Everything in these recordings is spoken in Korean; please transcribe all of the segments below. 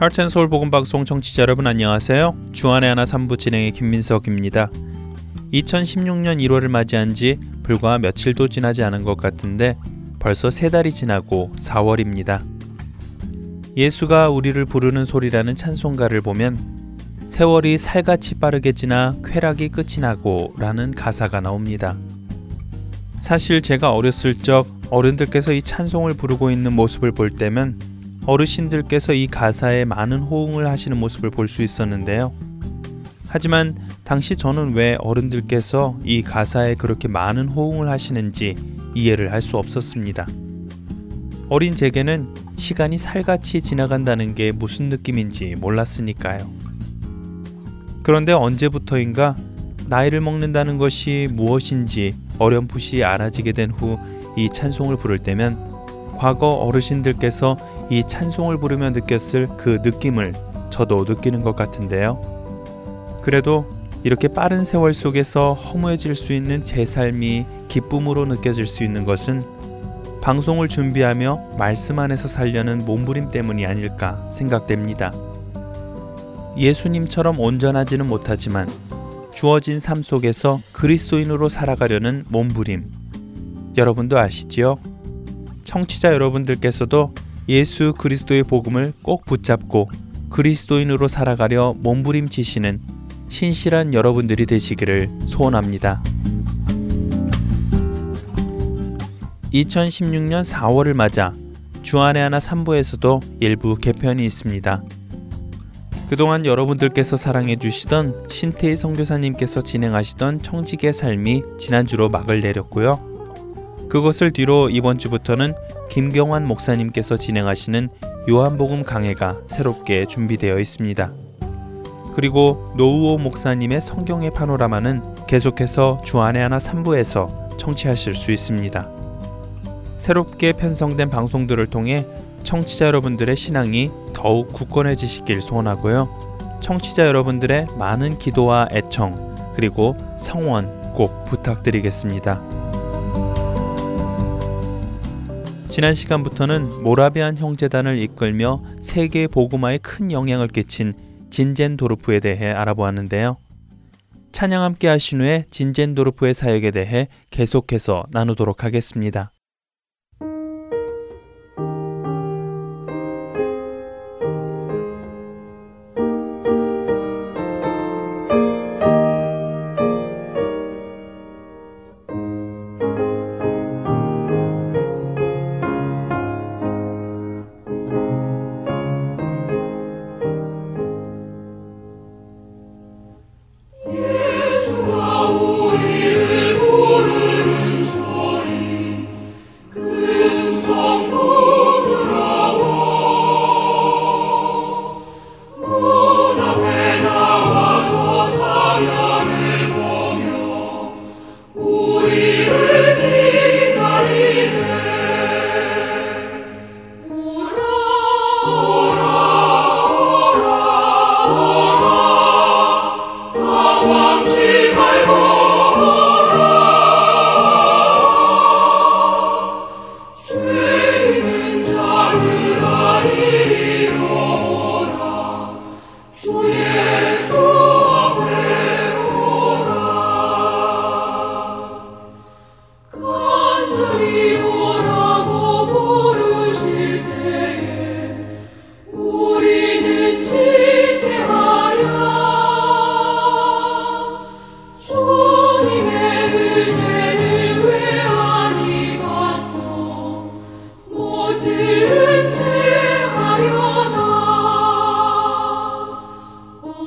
하트앤서울 복음방송 청취자 여러분 안녕하세요. 주안의 하나 3부 진행의 김민석입니다. 2016년 1월을 맞이한 지 불과 며칠도 지나지 않은 것 같은데 벌써 세 달이 지나고 4월입니다. 예수가 우리를 부르는 소리라는 찬송가를 보면 세월이 살같이 빠르게 지나 쾌락이 끝이 나고 라는 가사가 나옵니다. 사실 제가 어렸을 적 어른들께서 이 찬송을 부르고 있는 모습을 볼 때면 어르신들께서 이 가사에 많은 호응을 하시는 모습을 볼 수 있었는데요. 하지만 당시 저는 왜 어른들께서 이 가사에 그렇게 많은 호응을 하시는지 이해를 할 수 없었습니다. 어린 제게는 시간이 살같이 지나간다는 게 무슨 느낌인지 몰랐으니까요. 그런데 언제부터인가 나이를 먹는다는 것이 무엇인지 어렴풋이 알아지게 된 후 이 찬송을 부를 때면 과거 어르신들께서 이 찬송을 부르며 느꼈을 그 느낌을 저도 느끼는 것 같은데요. 그래도 이렇게 빠른 세월 속에서 허무해질 수 있는 제 삶이 기쁨으로 느껴질 수 있는 것은 방송을 준비하며 말씀 안에서 살려는 몸부림 때문이 아닐까 생각됩니다. 예수님처럼 온전하지는 못하지만 주어진 삶 속에서 그리스도인으로 살아가려는 몸부림. 여러분도 아시지요? 청취자 여러분들께서도 예수 그리스도의 복음을 꼭 붙잡고 그리스도인으로 살아가려 몸부림치시는 신실한 여러분들이 되시기를 소원합니다. 2016년 4월을 맞아 주안의 하나 3부에서도 일부 개편이 있습니다. 그동안 여러분들께서 사랑해 주시던 신태희 선교사님께서 진행하시던 청직의 삶이 지난주로 막을 내렸고요. 그것을 뒤로 이번 주부터는 김경환 목사님께서 진행하시는 요한복음 강해가 새롭게 준비되어 있습니다. 그리고 노우호 목사님의 성경의 파노라마는 계속해서 주안의 하나 3부에서 청취하실 수 있습니다. 새롭게 편성된 방송들을 통해 청취자 여러분들의 신앙이 더욱 굳건해지시길 소원하고요. 청취자 여러분들의 많은 기도와 애청 그리고 성원 꼭 부탁드리겠습니다. 지난 시간부터는 모라비안 형제단을 이끌며 세계 보고마에 큰 영향을 끼친 진젠도르프에 대해 알아보았는데요. 찬양 함께 하신 후에 진젠도르프의 사역에 대해 계속해서 나누도록 하겠습니다.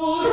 그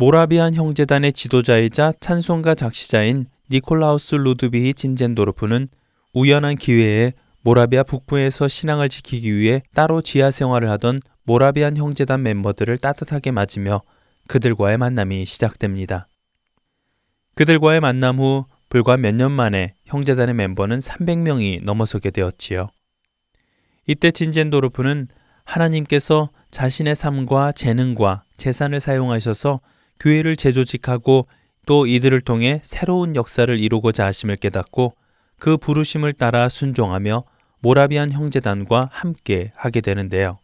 모라비안 형제단의 지도자이자 찬송가 작시자인 니콜라우스 루드비히 진젠도르프는 우연한 기회에 모라비아 북부에서 신앙을 지키기 위해 따로 지하 생활을 하던 모라비안 형제단 멤버들을 따뜻하게 맞으며 그들과의 만남이 시작됩니다. 그들과의 만남 후 불과 몇 년 만에 형제단의 멤버는 300명이 넘어서게 되었지요. 이때 진젠도르프는 하나님께서 자신의 삶과 재능과 재산을 사용하셔서 교회를 재조직하고 또 이들을 통해 새로운 역사를 이루고자 하심을 깨닫고 그 부르심을 따라 순종하며 모라비안 형제단과 함께 하게 되는데요.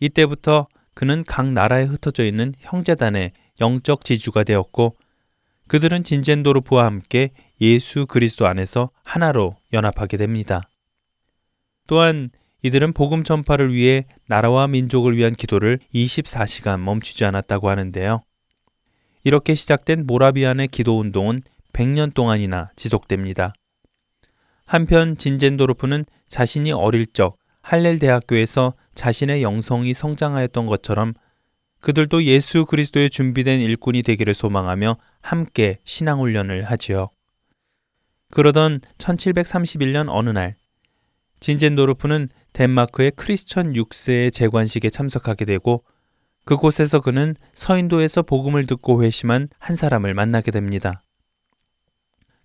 이때부터 그는 각 나라에 흩어져 있는 형제단의 영적 지주가 되었고 그들은 진젠도르프와 함께 예수 그리스도 안에서 하나로 연합하게 됩니다. 또한 이들은 복음 전파를 위해 나라와 민족을 위한 기도를 24시간 멈추지 않았다고 하는데요. 이렇게 시작된 모라비안의 기도 운동은 100년 동안이나 지속됩니다. 한편 진젠도르프는 자신이 어릴 적 할렐 대학교에서 자신의 영성이 성장하였던 것처럼 그들도 예수 그리스도의 준비된 일꾼이 되기를 소망하며 함께 신앙훈련을 하지요. 그러던 1731년 어느 날 진젠도르프는 덴마크의 크리스천 6세의 재관식에 참석하게 되고 그곳에서 그는 서인도에서 복음을 듣고 회심한 한 사람을 만나게 됩니다.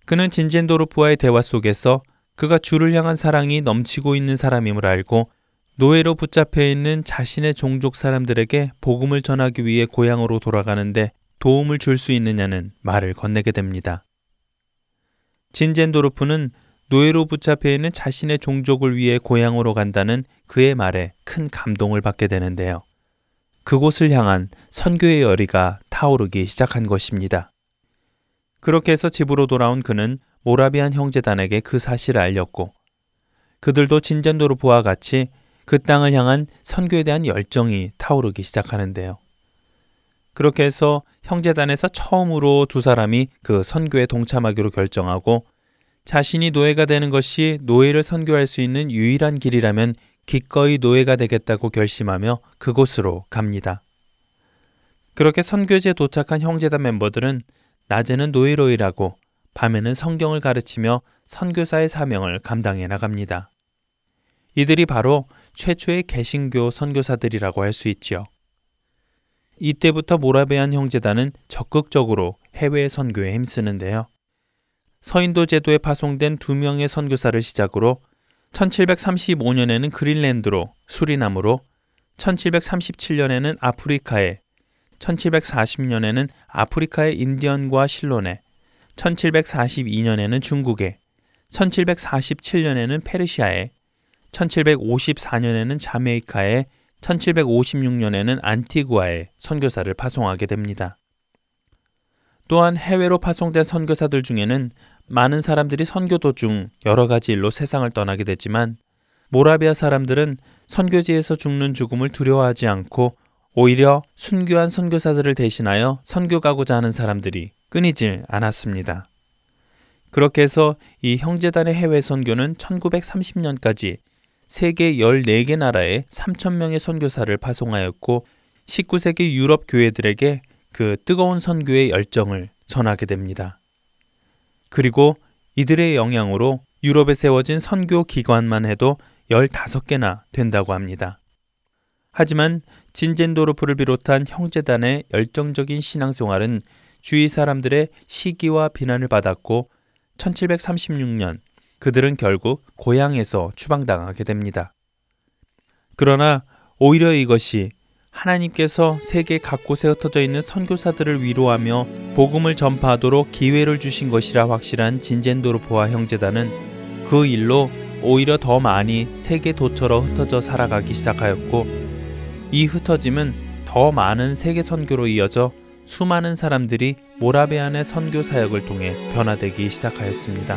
그는 진젠도르프와의 대화 속에서 그가 주를 향한 사랑이 넘치고 있는 사람임을 알고 노예로 붙잡혀 있는 자신의 종족 사람들에게 복음을 전하기 위해 고향으로 돌아가는데 도움을 줄 수 있느냐는 말을 건네게 됩니다. 진젠도르프는 노예로 붙잡혀 있는 자신의 종족을 위해 고향으로 간다는 그의 말에 큰 감동을 받게 되는데요. 그곳을 향한 선교의 열의가 타오르기 시작한 것입니다. 그렇게 해서 집으로 돌아온 그는 모라비안 형제단에게 그 사실을 알렸고 그들도 진젠도르프와 같이 그 땅을 향한 선교에 대한 열정이 타오르기 시작하는데요. 그렇게 해서 형제단에서 처음으로 두 사람이 그 선교에 동참하기로 결정하고 자신이 노예가 되는 것이 노예를 선교할 수 있는 유일한 길이라면 기꺼이 노예가 되겠다고 결심하며 그곳으로 갑니다. 그렇게 선교지에 도착한 형제단 멤버들은 낮에는 노예로 일하고 밤에는 성경을 가르치며 선교사의 사명을 감당해 나갑니다. 이들이 바로 최초의 개신교 선교사들이라고 할 수 있지요. 이때부터 모라베안 형제단은 적극적으로 해외 선교에 힘쓰는데요. 서인도 제도에 파송된 두 명의 선교사를 시작으로 1735년에는 그린랜드로 수리남으로 1737년에는 아프리카에 1740년에는 아프리카의 인디언과 실론에 1742년에는 중국에 1747년에는 페르시아에 1754년에는 자메이카에 1756년에는 안티구아에 선교사를 파송하게 됩니다. 또한 해외로 파송된 선교사들 중에는 많은 사람들이 선교 도중 여러 가지 일로 세상을 떠나게 됐지만 모라비아 사람들은 선교지에서 죽는 죽음을 두려워하지 않고 오히려 순교한 선교사들을 대신하여 선교 가고자 하는 사람들이 끊이질 않았습니다. 그렇게 해서 이 형제단의 해외 선교는 1930년까지 세계 14개 나라에 3천명의 선교사를 파송하였고 19세기 유럽 교회들에게 그 뜨거운 선교의 열정을 전하게 됩니다. 그리고 이들의 영향으로 유럽에 세워진 선교 기관만 해도 15개나 된다고 합니다. 하지만 진젠도르프를 비롯한 형제단의 열정적인 신앙생활은 주위 사람들의 시기와 비난을 받았고 1736년 그들은 결국 고향에서 추방당하게 됩니다. 그러나 오히려 이것이 하나님께서 세계 각곳에 흩어져 있는 선교사들을 위로하며 복음을 전파하도록 기회를 주신 것이라 확실한 진젠도르포와 형제단은 그 일로 오히려 더 많이 세계 도처로 흩어져 살아가기 시작하였고 이 흩어짐은 더 많은 세계 선교로 이어져 수많은 사람들이 모라베안의 선교 사역을 통해 변화되기 시작하였습니다.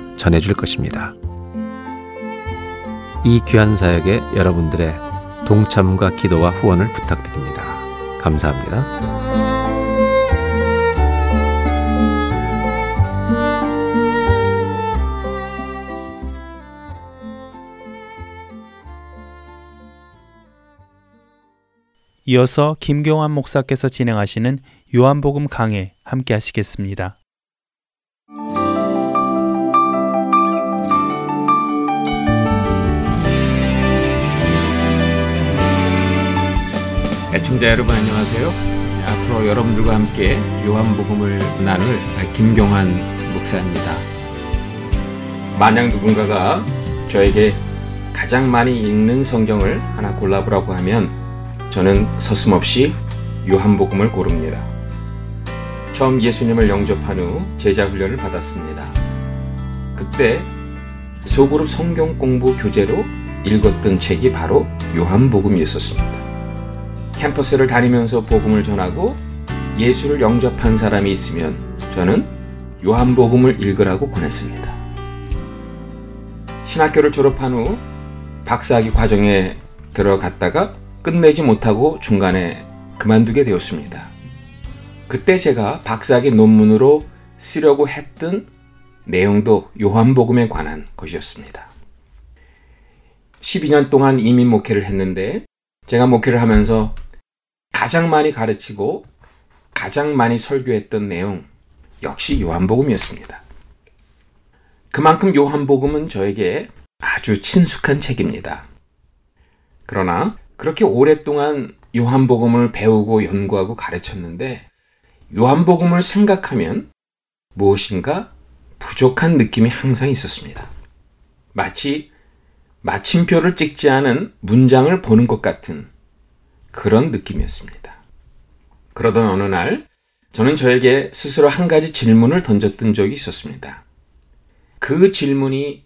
전해줄 것입니다. 이 귀한 사역에 여러분들의 동참과 기도와 후원을 부탁드립니다. 감사합니다. 이어서 김경환 목사께서 진행하시는 요한복음 강해 함께 하시겠습니다. 애청자 여러분 안녕하세요. 앞으로 여러분들과 함께 요한복음을 나눌 김경환 목사입니다. 만약 누군가가 저에게 가장 많이 읽는 성경을 하나 골라보라고 하면 저는 서슴없이 요한복음을 고릅니다. 처음 예수님을 영접한 후 제자 훈련을 받았습니다. 그때 소그룹 성경 공부 교재로 읽었던 책이 바로 요한복음이었습니다. 캠퍼스를 다니면서 복음을 전하고 예수를 영접한 사람이 있으면 저는 요한복음을 읽으라고 권했습니다. 신학교를 졸업한 후 박사학위 과정에 들어갔다가 끝내지 못하고 중간에 그만두게 되었습니다. 그때 제가 박사학위 논문으로 쓰려고 했던 내용도 요한복음에 관한 것이었습니다. 12년 동안 이민 목회를 했는데 제가 목회를 하면서 가장 많이 가르치고 가장 많이 설교했던 내용 역시 요한복음이었습니다. 그만큼 요한복음은 저에게 아주 친숙한 책입니다. 그러나 그렇게 오랫동안 요한복음을 배우고 연구하고 가르쳤는데 요한복음을 생각하면 무엇인가 부족한 느낌이 항상 있었습니다. 마치 마침표를 찍지 않은 문장을 보는 것 같은 그런 느낌이었습니다. 그러던 어느 날 저는 저에게 스스로 한 가지 질문을 던졌던 적이 있었습니다. 그 질문이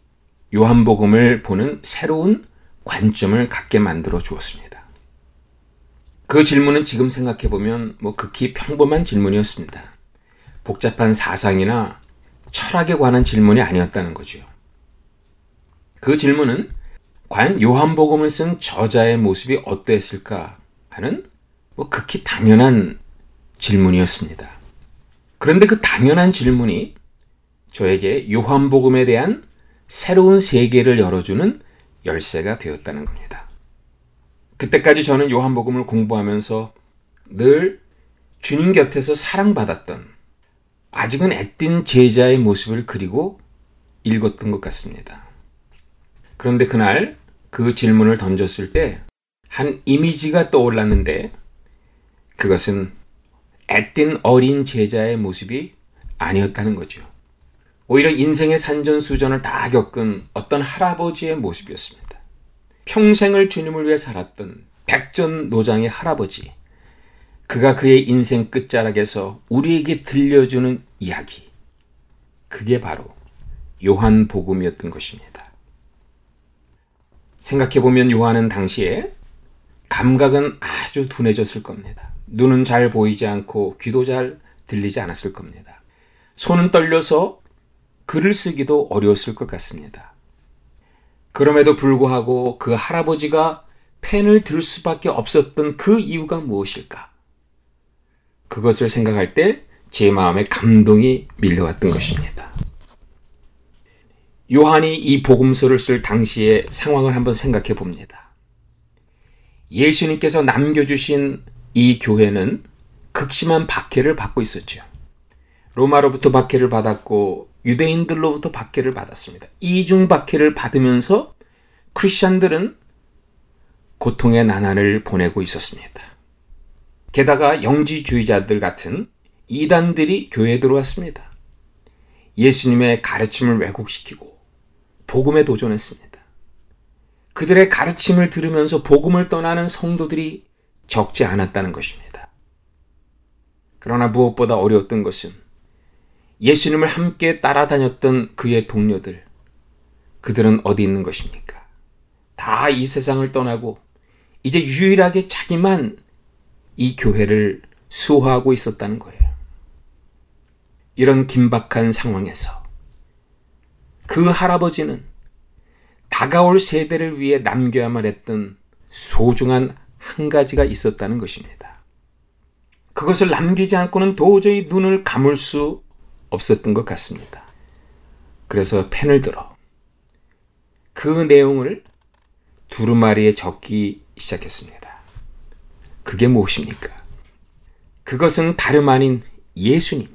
요한복음을 보는 새로운 관점을 갖게 만들어 주었습니다. 그 질문은 지금 생각해 보면 뭐 극히 평범한 질문이었습니다. 복잡한 사상이나 철학에 관한 질문이 아니었다는 거죠. 그 질문은 과연 요한복음을 쓴 저자의 모습이 어땠을까 하는 뭐 극히 당연한 질문이었습니다. 그런데 그 당연한 질문이 저에게 요한복음에 대한 새로운 세계를 열어주는 열쇠가 되었다는 겁니다. 그때까지 저는 요한복음을 공부하면서 늘 주님 곁에서 사랑받았던 아직은 애띤 제자의 모습을 그리고 읽었던 것 같습니다. 그런데 그날 그 질문을 던졌을 때 한 이미지가 떠올랐는데 그것은 애띤 어린 제자의 모습이 아니었다는 거죠. 오히려 인생의 산전수전을 다 겪은 어떤 할아버지의 모습이었습니다. 평생을 주님을 위해 살았던 백전노장의 할아버지. 그가 그의 인생 끝자락에서 우리에게 들려주는 이야기. 그게 바로 요한복음이었던 것입니다. 생각해보면 요한은 당시에 감각은 아주 둔해졌을 겁니다. 눈은 잘 보이지 않고 귀도 잘 들리지 않았을 겁니다. 손은 떨려서 글을 쓰기도 어려웠을 것 같습니다. 그럼에도 불구하고 그 할아버지가 펜을 들 수밖에 없었던 그 이유가 무엇일까? 그것을 생각할 때 제 마음에 감동이 밀려왔던 것입니다. 요한이 이 복음서를 쓸 당시의 상황을 한번 생각해 봅니다. 예수님께서 남겨주신 이 교회는 극심한 박해를 받고 있었죠. 로마로부터 박해를 받았고 유대인들로부터 박해를 받았습니다. 이중 박해를 받으면서 크리스천들은 고통의 나날을 보내고 있었습니다. 게다가 영지주의자들 같은 이단들이 교회에 들어왔습니다. 예수님의 가르침을 왜곡시키고 복음에 도전했습니다. 그들의 가르침을 들으면서 복음을 떠나는 성도들이 적지 않았다는 것입니다. 그러나 무엇보다 어려웠던 것은 예수님을 함께 따라다녔던 그의 동료들, 그들은 어디 있는 것입니까? 다 이 세상을 떠나고 이제 유일하게 자기만 이 교회를 수호하고 있었다는 거예요. 이런 긴박한 상황에서 그 할아버지는 다가올 세대를 위해 남겨야만 했던 소중한 한 가지가 있었다는 것입니다. 그것을 남기지 않고는 도저히 눈을 감을 수 없었던 것 같습니다. 그래서 펜을 들어 그 내용을 두루마리에 적기 시작했습니다. 그게 무엇입니까? 그것은 다름 아닌 예수님,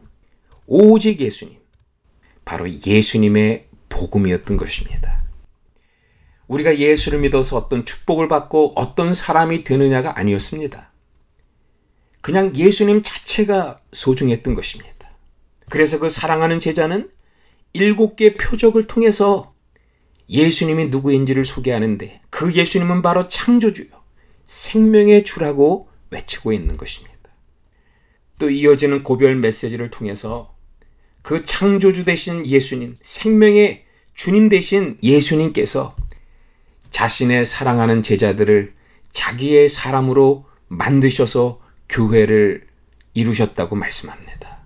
오직 예수님, 바로 예수님의 복음이었던 것입니다. 우리가 예수를 믿어서 어떤 축복을 받고 어떤 사람이 되느냐가 아니었습니다. 그냥 예수님 자체가 소중했던 것입니다. 그래서 그 사랑하는 제자는 일곱 개 표적을 통해서 예수님이 누구인지를 소개하는데 그 예수님은 바로 창조주요, 생명의 주라고 외치고 있는 것입니다. 또 이어지는 고별 메시지를 통해서 그 창조주 되신 예수님, 생명의 주님 되신 예수님께서 자신의 사랑하는 제자들을 자기의 사람으로 만드셔서 교회를 이루셨다고 말씀합니다.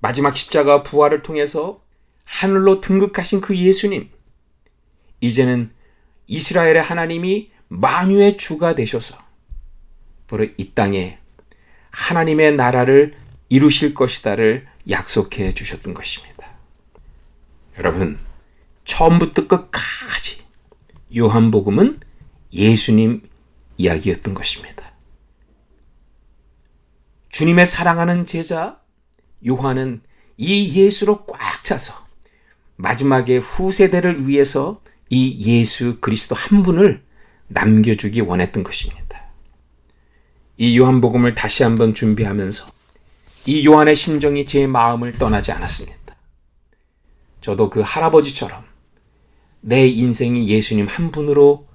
마지막 십자가 부활을 통해서 하늘로 등극하신 그 예수님, 이제는 이스라엘의 하나님이 만유의 주가 되셔서 바로 이 땅에 하나님의 나라를 이루실 것이다를 약속해 주셨던 것입니다. 여러분, 처음부터 끝까지 요한복음은 예수님 이야기였던 것입니다. 주님의 사랑하는 제자 요한은 이 예수로 꽉 차서 마지막에 후세대를 위해서 이 예수 그리스도 한 분을 남겨주기 원했던 것입니다. 이 요한복음을 다시 한번 준비하면서 이 요한의 심정이 제 마음을 떠나지 않았습니다. 저도 그 할아버지처럼 내 인생이 예수님 한 분으로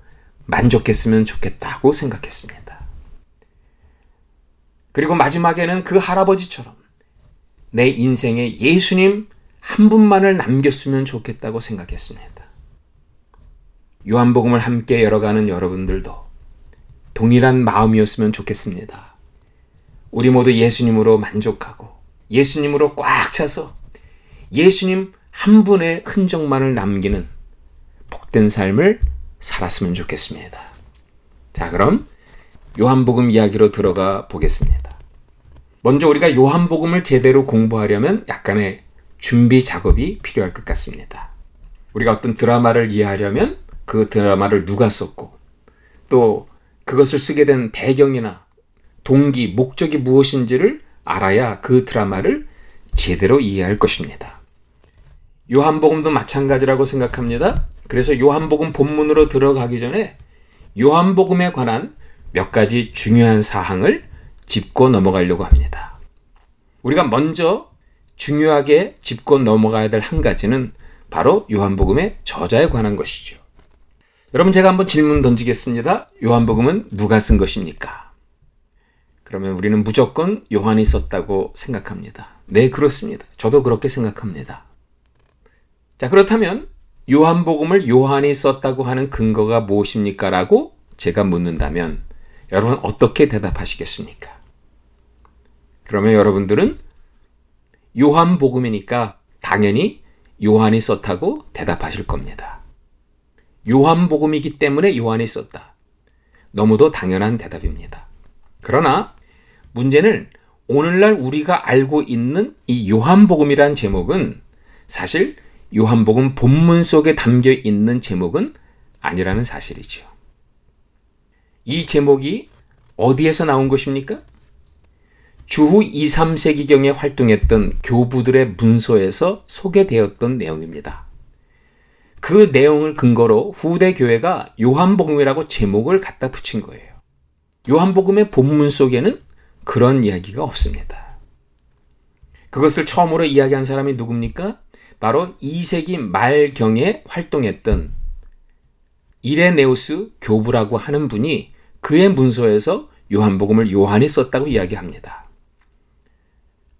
만족했으면 좋겠다고 생각했습니다. 그리고 마지막에는 그 할아버지처럼 내 인생에 예수님 한 분만을 남겼으면 좋겠다고 생각했습니다. 요한복음을 함께 열어가는 여러분들도 동일한 마음이었으면 좋겠습니다. 우리 모두 예수님으로 만족하고 예수님으로 꽉 차서 예수님 한 분의 흔적만을 남기는 복된 삶을 살았으면 좋겠습니다. 자, 그럼 요한복음 이야기로 들어가 보겠습니다. 먼저 우리가 요한복음을 제대로 공부하려면 약간의 준비 작업이 필요할 것 같습니다. 우리가 어떤 드라마를 이해하려면 그 드라마를 누가 썼고 또 그것을 쓰게 된 배경이나 동기, 목적이 무엇인지를 알아야 그 드라마를 제대로 이해할 것입니다. 요한복음도 마찬가지라고 생각합니다. 그래서 요한복음 본문으로 들어가기 전에 요한복음에 관한 몇 가지 중요한 사항을 짚고 넘어가려고 합니다. 우리가 먼저 중요하게 짚고 넘어가야 될 한 가지는 바로 요한복음의 저자에 관한 것이죠. 여러분 제가 한번 질문 던지겠습니다. 요한복음은 누가 쓴 것입니까? 그러면 우리는 무조건 요한이 썼다고 생각합니다. 네, 그렇습니다. 저도 그렇게 생각합니다. 자, 그렇다면 요한복음을 요한이 썼다고 하는 근거가 무엇입니까? 라고 제가 묻는다면 여러분 어떻게 대답하시겠습니까? 그러면 여러분들은 요한복음이니까 당연히 요한이 썼다고 대답하실 겁니다. 요한복음이기 때문에 요한이 썼다. 너무도 당연한 대답입니다. 그러나 문제는 오늘날 우리가 알고 있는 이 요한복음이란 제목은 사실 요한복음 본문 속에 담겨 있는 제목은 아니라는 사실이지요. 이 제목이 어디에서 나온 것입니까? 주후 2, 3세기경에 활동했던 교부들의 문서에서 소개되었던 내용입니다. 그 내용을 근거로 후대 교회가 요한복음이라고 제목을 갖다 붙인 거예요. 요한복음의 본문 속에는 그런 이야기가 없습니다. 그것을 처음으로 이야기한 사람이 누굽니까? 바로 2세기 말경에 활동했던 이레네우스 교부라고 하는 분이 그의 문서에서 요한복음을 요한이 썼다고 이야기합니다.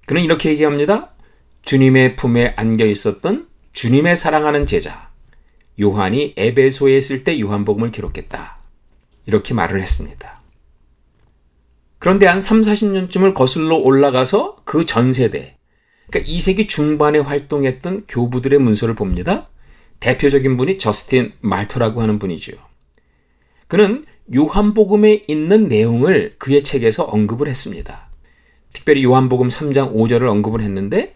그는 이렇게 얘기합니다. 주님의 품에 안겨 있었던 주님의 사랑하는 제자 요한이 에베소에 있을 때 요한복음을 기록했다. 이렇게 말을 했습니다. 그런데 한 3, 40년쯤을 거슬러 올라가서 그 전 세대, 그러니까 2세기 중반에 활동했던 교부들의 문서를 봅니다. 대표적인 분이 저스틴 말터라고 하는 분이죠. 그는 요한복음에 있는 내용을 그의 책에서 언급을 했습니다. 특별히 요한복음 3장 5절을 언급을 했는데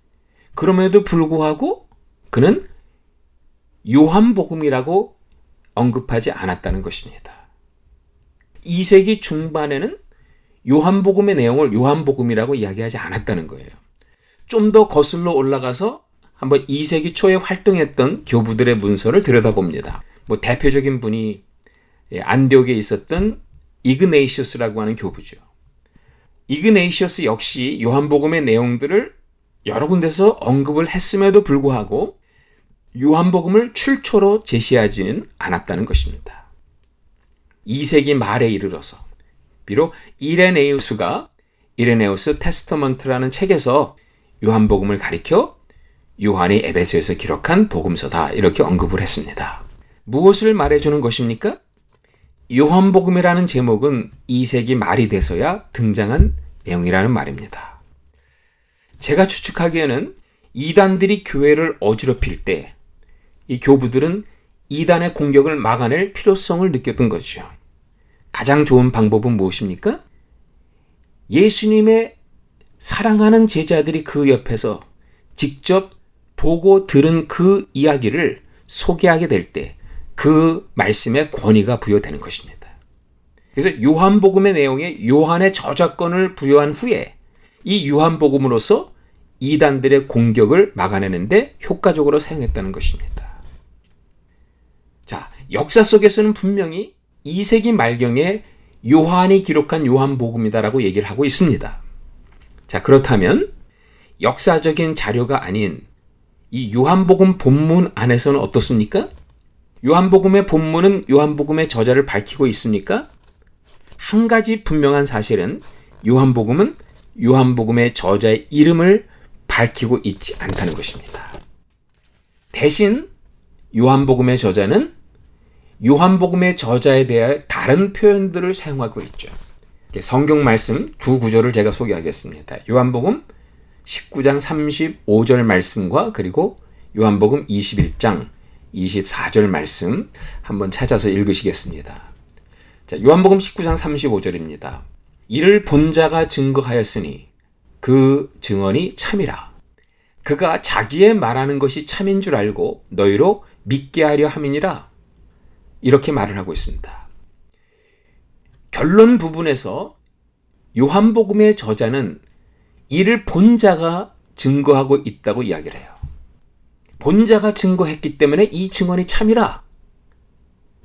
그럼에도 불구하고 그는 요한복음이라고 언급하지 않았다는 것입니다. 2세기 중반에는 요한복음의 내용을 요한복음이라고 이야기하지 않았다는 거예요. 좀 더 거슬러 올라가서 한번 2세기 초에 활동했던 교부들의 문서를 들여다봅니다. 뭐 대표적인 분이 안디옥에 있었던 이그네이시우스라고 하는 교부죠. 이그네이시우스 역시 요한복음의 내용들을 여러 군데서 언급을 했음에도 불구하고 요한복음을 출처로 제시하지는 않았다는 것입니다. 2세기 말에 이르러서 비록 이레네우스가 이레네우스 testament라는 책에서 요한복음을 가리켜 요한이 에베소에서 기록한 복음서다 이렇게 언급을 했습니다. 무엇을 말해주는 것입니까? 요한복음이라는 제목은 2세기 말이 돼서야 등장한 내용이라는 말입니다. 제가 추측하기에는 이단들이 교회를 어지럽힐 때 이 교부들은 이단의 공격을 막아낼 필요성을 느꼈던 거죠. 가장 좋은 방법은 무엇입니까? 예수님의 사랑하는 제자들이 그 옆에서 직접 보고 들은 그 이야기를 소개하게 될 때 그 말씀에 권위가 부여되는 것입니다. 그래서 요한복음의 내용에 요한의 저작권을 부여한 후에 이 요한복음으로서 이단들의 공격을 막아내는데 효과적으로 사용했다는 것입니다. 자, 역사 속에서는 분명히 2세기 말경에 요한이 기록한 요한복음이다라고 얘기를 하고 있습니다. 자, 그렇다면 역사적인 자료가 아닌 이 요한복음 본문 안에서는 어떻습니까? 요한복음의 본문은 요한복음의 저자를 밝히고 있습니까? 한 가지 분명한 사실은 요한복음은 요한복음의 저자의 이름을 밝히고 있지 않다는 것입니다. 대신 요한복음의 저자는 요한복음의 저자에 대해 다른 표현들을 사용하고 있죠. 성경 말씀 두 구절을 제가 소개하겠습니다. 요한복음 19장 35절 말씀과 그리고 요한복음 21장 24절 말씀 한번 찾아서 읽으시겠습니다. 자, 요한복음 19장 35절입니다. 이를 본 자가 증거하였으니 그 증언이 참이라. 그가 자기의 말하는 것이 참인 줄 알고 너희로 믿게 하려 함이니라. 이렇게 말을 하고 있습니다. 결론 부분에서 요한복음의 저자는 이를 본 자가 증거하고 있다고 이야기를 해요. 본 자가 증거했기 때문에 이 증언이 참이라.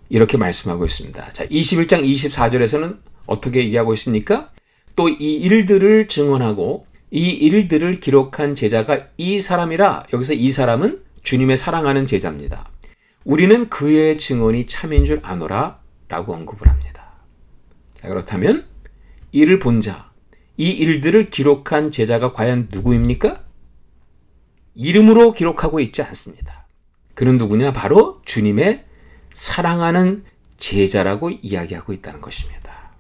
이렇게 말씀하고 있습니다. 자, 21장 24절에서는 어떻게 얘기하고 있습니까? 또 이 일들을 증언하고 이 일들을 기록한 제자가 이 사람이라 여기서 이 사람은 주님의 사랑하는 제자입니다. 우리는 그의 증언이 참인 줄 아노라 라고 언급을 합니다. 자, 그렇다면 이를 본 자, 이 일들을 기록한 제자가 과연 누구입니까? 이름으로 기록하고 있지 않습니다. 그는 누구냐? 바로 주님의 사랑하는 제자라고 이야기하고 있다는 것입니다.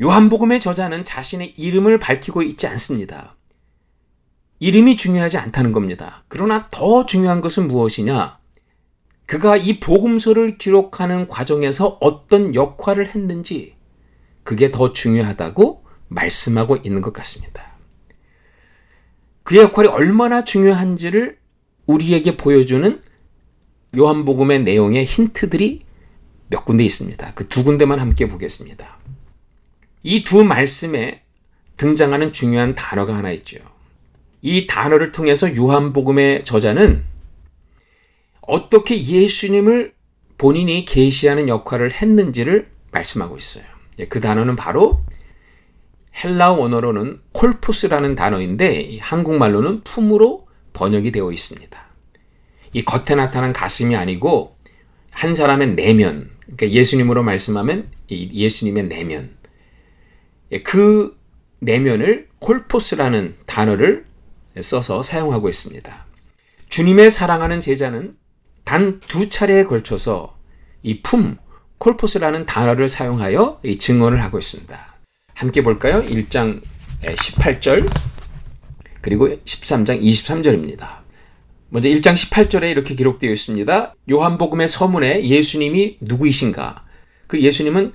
요한복음의 저자는 자신의 이름을 밝히고 있지 않습니다. 이름이 중요하지 않다는 겁니다. 그러나 더 중요한 것은 무엇이냐? 그가 이 복음서를 기록하는 과정에서 어떤 역할을 했는지 그게 더 중요하다고 말씀하고 있는 것 같습니다. 그의 역할이 얼마나 중요한지를 우리에게 보여주는 요한복음의 내용의 힌트들이 몇 군데 있습니다. 그 두 군데만 함께 보겠습니다. 이 두 말씀에 등장하는 중요한 단어가 하나 있죠. 이 단어를 통해서 요한복음의 저자는 어떻게 예수님을 본인이 계시하는 역할을 했는지를 말씀하고 있어요. 예, 그 단어는 바로 헬라 원어로는 콜포스라는 단어인데 한국말로는 품으로 번역이 되어 있습니다. 이 겉에 나타난 가슴이 아니고 한 사람의 내면, 그러니까 예수님으로 말씀하면 예수님의 내면. 예, 그 내면을 콜포스라는 단어를 써서 사용하고 있습니다. 주님의 사랑하는 제자는 단 두 차례에 걸쳐서 이 품, 콜포스라는 단어를 사용하여 이 증언을 하고 있습니다. 함께 볼까요? 1장 18절 그리고 13장 23절입니다. 먼저 1장 18절에 이렇게 기록되어 있습니다. 요한복음의 서문에 예수님이 누구이신가? 그 예수님은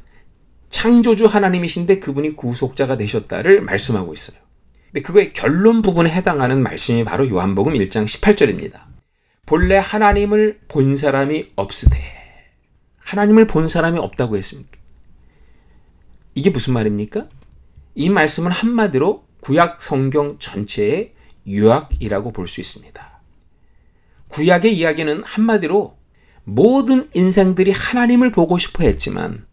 창조주 하나님이신데 그분이 구속자가 되셨다를 말씀하고 있어요. 근데 그거의 결론 부분에 해당하는 말씀이 바로 요한복음 1장 18절입니다. 본래 하나님을 본 사람이 없으되 하나님을 본 사람이 없다고 했습니까? 이게 무슨 말입니까? 이 말씀은 한마디로 구약 성경 전체의 유학이라고 볼 수 있습니다. 구약의 이야기는 한마디로 모든 인생들이 하나님을 보고 싶어 했지만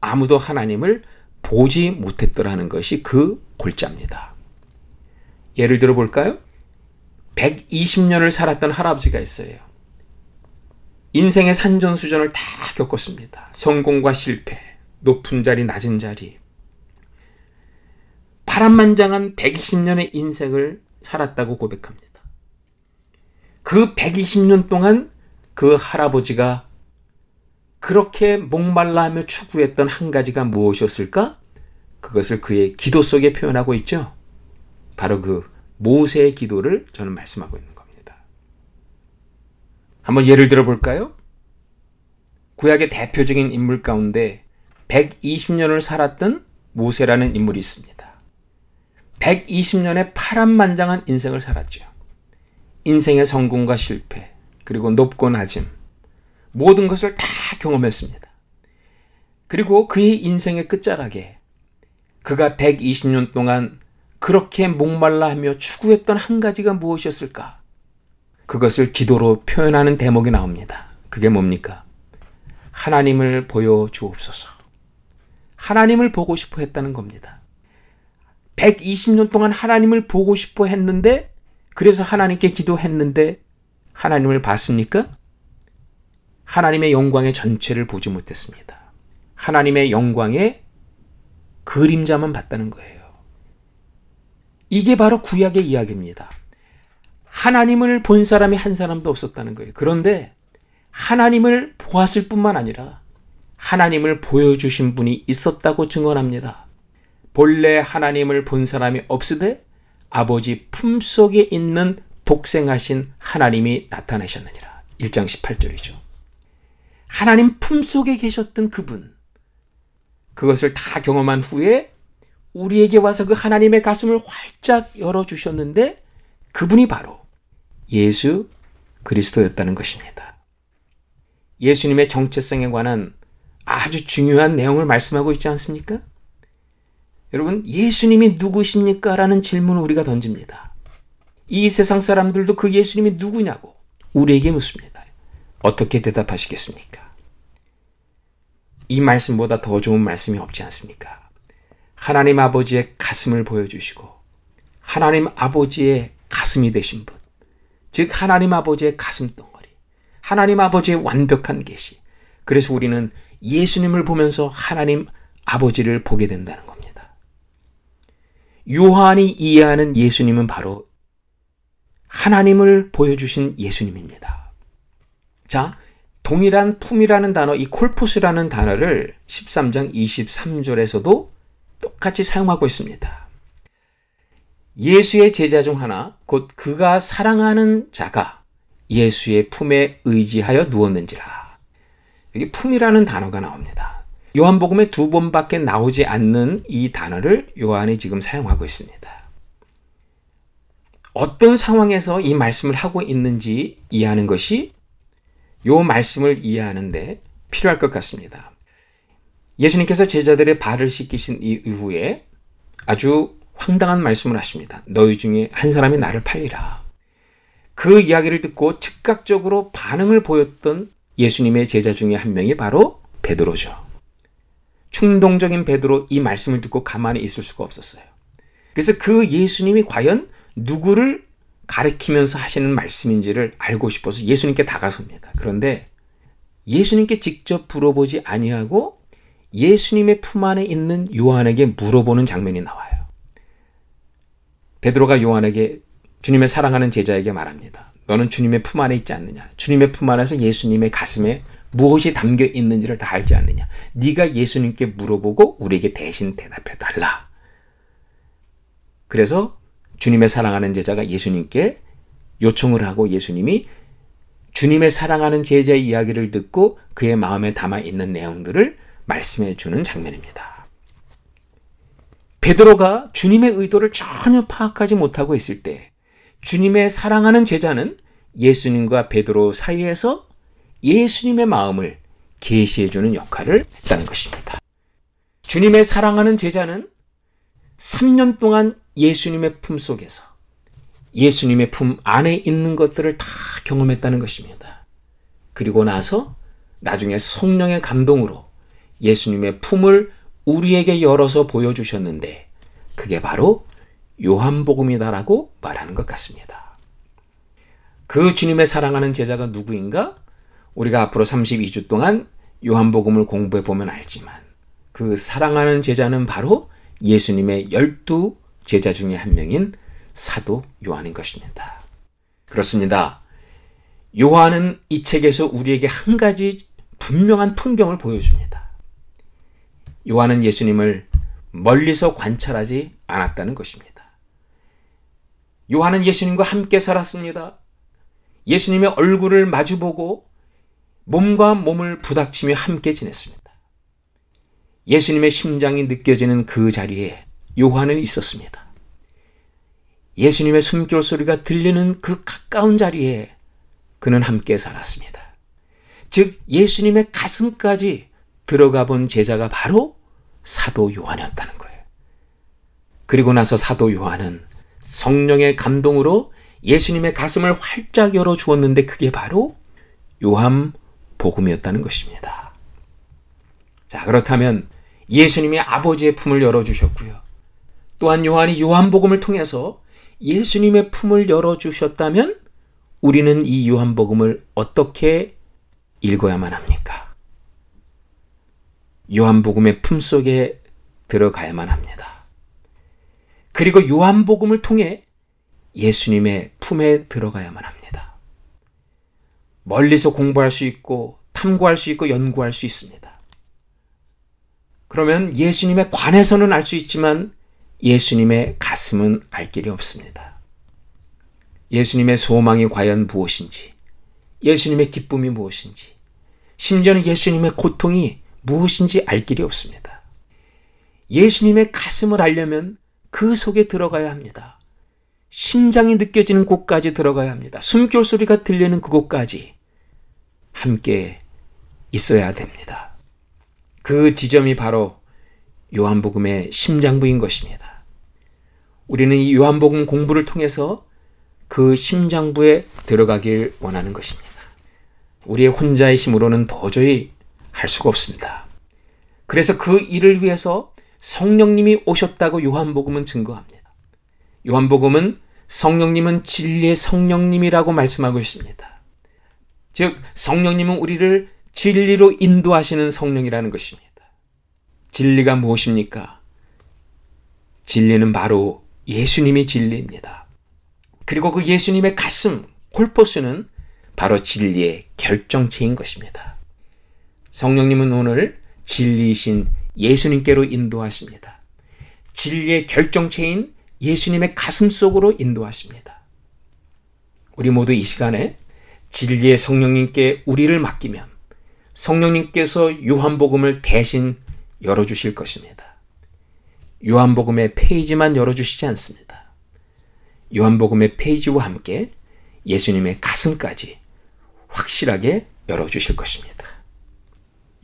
아무도 하나님을 보지 못했더라는 것이 그 골자입니다. 예를 들어 볼까요? 120년을 살았던 할아버지가 있어요. 인생의 산전수전을 다 겪었습니다. 성공과 실패, 높은 자리, 낮은 자리. 파란만장한 120년의 인생을 살았다고 고백합니다. 그 120년 동안 그 할아버지가 그렇게 목말라 하며 추구했던 한 가지가 무엇이었을까? 그것을 그의 기도 속에 표현하고 있죠. 바로 그 모세의 기도를 저는 말씀하고 있는 겁니다. 한번 예를 들어 볼까요? 구약의 대표적인 인물 가운데 120년을 살았던 모세라는 인물이 있습니다. 120년의 파란만장한 인생을 살았죠. 인생의 성공과 실패, 그리고 높고 낮음, 모든 것을 다 경험했습니다. 그리고 그의 인생의 끝자락에 그가 120년 동안 그렇게 목말라 하며 추구했던 한 가지가 무엇이었을까? 그것을 기도로 표현하는 대목이 나옵니다. 그게 뭡니까? 하나님을 보여 주옵소서. 하나님을 보고 싶어 했다는 겁니다. 120년 동안 하나님을 보고 싶어 했는데, 그래서 하나님께 기도했는데, 하나님을 봤습니까? 하나님의 영광의 전체를 보지 못했습니다. 하나님의 영광의 그림자만 봤다는 거예요. 이게 바로 구약의 이야기입니다. 하나님을 본 사람이 한 사람도 없었다는 거예요. 그런데 하나님을 보았을 뿐만 아니라 하나님을 보여주신 분이 있었다고 증언합니다. 본래 하나님을 본 사람이 없으되 아버지 품속에 있는 독생하신 하나님이 나타나셨느니라. 1장 18절이죠. 하나님 품속에 계셨던 그분. 그것을 다 경험한 후에 우리에게 와서 그 하나님의 가슴을 활짝 열어주셨는데 그분이 바로 예수 그리스도였다는 것입니다. 예수님의 정체성에 관한 아주 중요한 내용을 말씀하고 있지 않습니까? 여러분, 예수님이 누구십니까? 라는 질문을 우리가 던집니다. 이 세상 사람들도 그 예수님이 누구냐고 우리에게 묻습니다. 어떻게 대답하시겠습니까? 이 말씀보다 더 좋은 말씀이 없지 않습니까? 하나님 아버지의 가슴을 보여주시고 하나님 아버지의 가슴이 되신 분, 즉 하나님 아버지의 가슴 덩어리, 하나님 아버지의 완벽한 계시. 그래서 우리는 예수님을 보면서 하나님 아버지를 보게 된다는 겁니다. 요한이 이해하는 예수님은 바로 하나님을 보여주신 예수님입니다. 자, 동일한 품이라는 단어, 이 콜포스라는 단어를 13장 23절에서도 똑같이 사용하고 있습니다. 예수의 제자 중 하나, 곧 그가 사랑하는 자가 예수의 품에 의지하여 누웠는지라. 여기 품이라는 단어가 나옵니다. 요한복음에 두 번밖에 나오지 않는 이 단어를 요한이 지금 사용하고 있습니다. 어떤 상황에서 이 말씀을 하고 있는지 이해하는 것이 요 말씀을 이해하는데 필요할 것 같습니다. 예수님께서 제자들의 발을 씻기신 이후에 아주 황당한 말씀을 하십니다. 너희 중에 한 사람이 나를 팔리라. 그 이야기를 듣고 즉각적으로 반응을 보였던 예수님의 제자 중에 한 명이 바로 베드로죠. 충동적인 베드로 이 말씀을 듣고 가만히 있을 수가 없었어요. 그래서 그 예수님이 과연 누구를 가리키면서 하시는 말씀인지를 알고 싶어서 예수님께 다가섭니다. 그런데 예수님께 직접 물어보지 아니하고 예수님의 품 안에 있는 요한에게 물어보는 장면이 나와요. 베드로가 요한에게 주님의 사랑하는 제자에게 말합니다. 너는 주님의 품 안에 있지 않느냐? 주님의 품 안에서 예수님의 가슴에 무엇이 담겨 있는지를 다 알지 않느냐? 네가 예수님께 물어보고 우리에게 대신 대답해 달라. 그래서 주님의 사랑하는 제자가 예수님께 요청을 하고 예수님이 주님의 사랑하는 제자의 이야기를 듣고 그의 마음에 담아 있는 내용들을 말씀해 주는 장면입니다. 베드로가 주님의 의도를 전혀 파악하지 못하고 있을 때 주님의 사랑하는 제자는 예수님과 베드로 사이에서 예수님의 마음을 계시해 주는 역할을 했다는 것입니다. 주님의 사랑하는 제자는 3년 동안 예수님의 품 속에서 예수님의 품 안에 있는 것들을 다 경험했다는 것입니다. 그리고 나서 나중에 성령의 감동으로 예수님의 품을 우리에게 열어서 보여주셨는데 그게 바로 요한복음이다라고 말하는 것 같습니다. 그 주님의 사랑하는 제자가 누구인가? 우리가 앞으로 32주 동안 요한복음을 공부해 보면 알지만 그 사랑하는 제자는 바로 예수님의 열두 제자 중에 한 명인 사도 요한인 것입니다. 그렇습니다. 요한은 이 책에서 우리에게 한 가지 분명한 풍경을 보여줍니다. 요한은 예수님을 멀리서 관찰하지 않았다는 것입니다. 요한은 예수님과 함께 살았습니다. 예수님의 얼굴을 마주보고 몸과 몸을 부닥치며 함께 지냈습니다. 예수님의 심장이 느껴지는 그 자리에 요한은 있었습니다. 예수님의 숨결 소리가 들리는 그 가까운 자리에 그는 함께 살았습니다. 즉, 예수님의 가슴까지 들어가 본 제자가 바로 사도 요한이었다는 거예요. 그리고 나서 사도 요한은 성령의 감동으로 예수님의 가슴을 활짝 열어 주었는데 그게 바로 요한 복음이었다는 것입니다. 자, 그렇다면 예수님이 아버지의 품을 열어 주셨고요. 또한 요한이 요한 복음을 통해서 예수님의 품을 열어 주셨다면 우리는 이 요한 복음을 어떻게 읽어야만 합니까? 요한 복음의 품 속에 들어가야만 합니다. 그리고 요한 복음을 통해 예수님의 품에 들어가야만 합니다. 멀리서 공부할 수 있고 탐구할 수 있고 연구할 수 있습니다. 그러면 예수님에 관해서는 알 수 있지만 예수님의 가슴은 알 길이 없습니다. 예수님의 소망이 과연 무엇인지, 예수님의 기쁨이 무엇인지, 심지어는 예수님의 고통이 무엇인지 알 길이 없습니다. 예수님의 가슴을 알려면 그 속에 들어가야 합니다. 심장이 느껴지는 곳까지 들어가야 합니다. 숨결 소리가 들리는 그곳까지 함께 있어야 됩니다. 그 지점이 바로 요한복음의 심장부인 것입니다. 우리는 이 요한복음 공부를 통해서 그 심장부에 들어가길 원하는 것입니다. 우리의 혼자의 힘으로는 도저히 할 수가 없습니다. 그래서 그 일을 위해서 성령님이 오셨다고 요한복음은 증거합니다. 요한복음은 성령님은 진리의 성령님이라고 말씀하고 있습니다. 즉, 성령님은 우리를 진리로 인도하시는 성령이라는 것입니다. 진리가 무엇입니까? 진리는 바로 예수님이 진리입니다. 그리고 그 예수님의 가슴, 콜포스는 바로 진리의 결정체인 것입니다. 성령님은 오늘 진리이신 예수님께로 인도하십니다. 진리의 결정체인 예수님의 가슴 속으로 인도하십니다. 우리 모두 이 시간에 진리의 성령님께 우리를 맡기면 성령님께서 요한복음을 대신 열어주실 것입니다. 요한복음의 페이지만 열어주시지 않습니다. 요한복음의 페이지와 함께 예수님의 가슴까지 확실하게 열어주실 것입니다.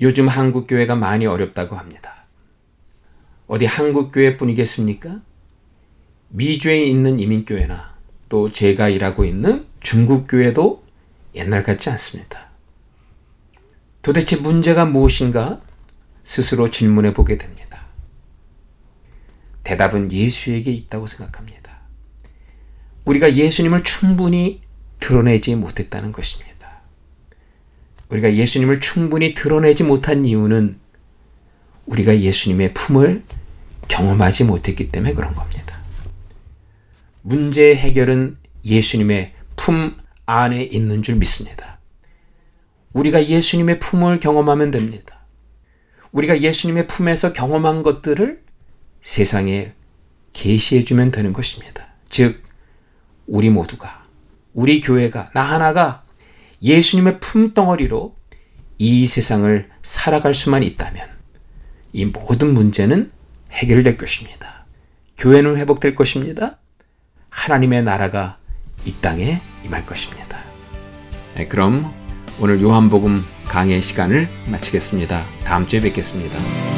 요즘 한국교회가 많이 어렵다고 합니다. 어디 한국교회 뿐이겠습니까? 미주에 있는 이민교회나 또 제가 일하고 있는 중국교회도 옛날 같지 않습니다. 도대체 문제가 무엇인가 스스로 질문해 보게 됩니다. 대답은 예수에게 있다고 생각합니다. 우리가 예수님을 충분히 드러내지 못했다는 것입니다. 우리가 예수님을 충분히 드러내지 못한 이유는 우리가 예수님의 품을 경험하지 못했기 때문에 그런 겁니다. 문제의 해결은 예수님의 품 안에 있는 줄 믿습니다. 우리가 예수님의 품을 경험하면 됩니다. 우리가 예수님의 품에서 경험한 것들을 세상에 계시해 주면 되는 것입니다. 즉 우리 모두가 우리 교회가 나 하나가 예수님의 품덩어리로 이 세상을 살아갈 수만 있다면 이 모든 문제는 해결될 것입니다. 교회는 회복될 것입니다. 하나님의 나라가 이 땅에 임할 것입니다. 네, 그럼 오늘 요한복음 강의 시간을 마치겠습니다. 다음 주에 뵙겠습니다.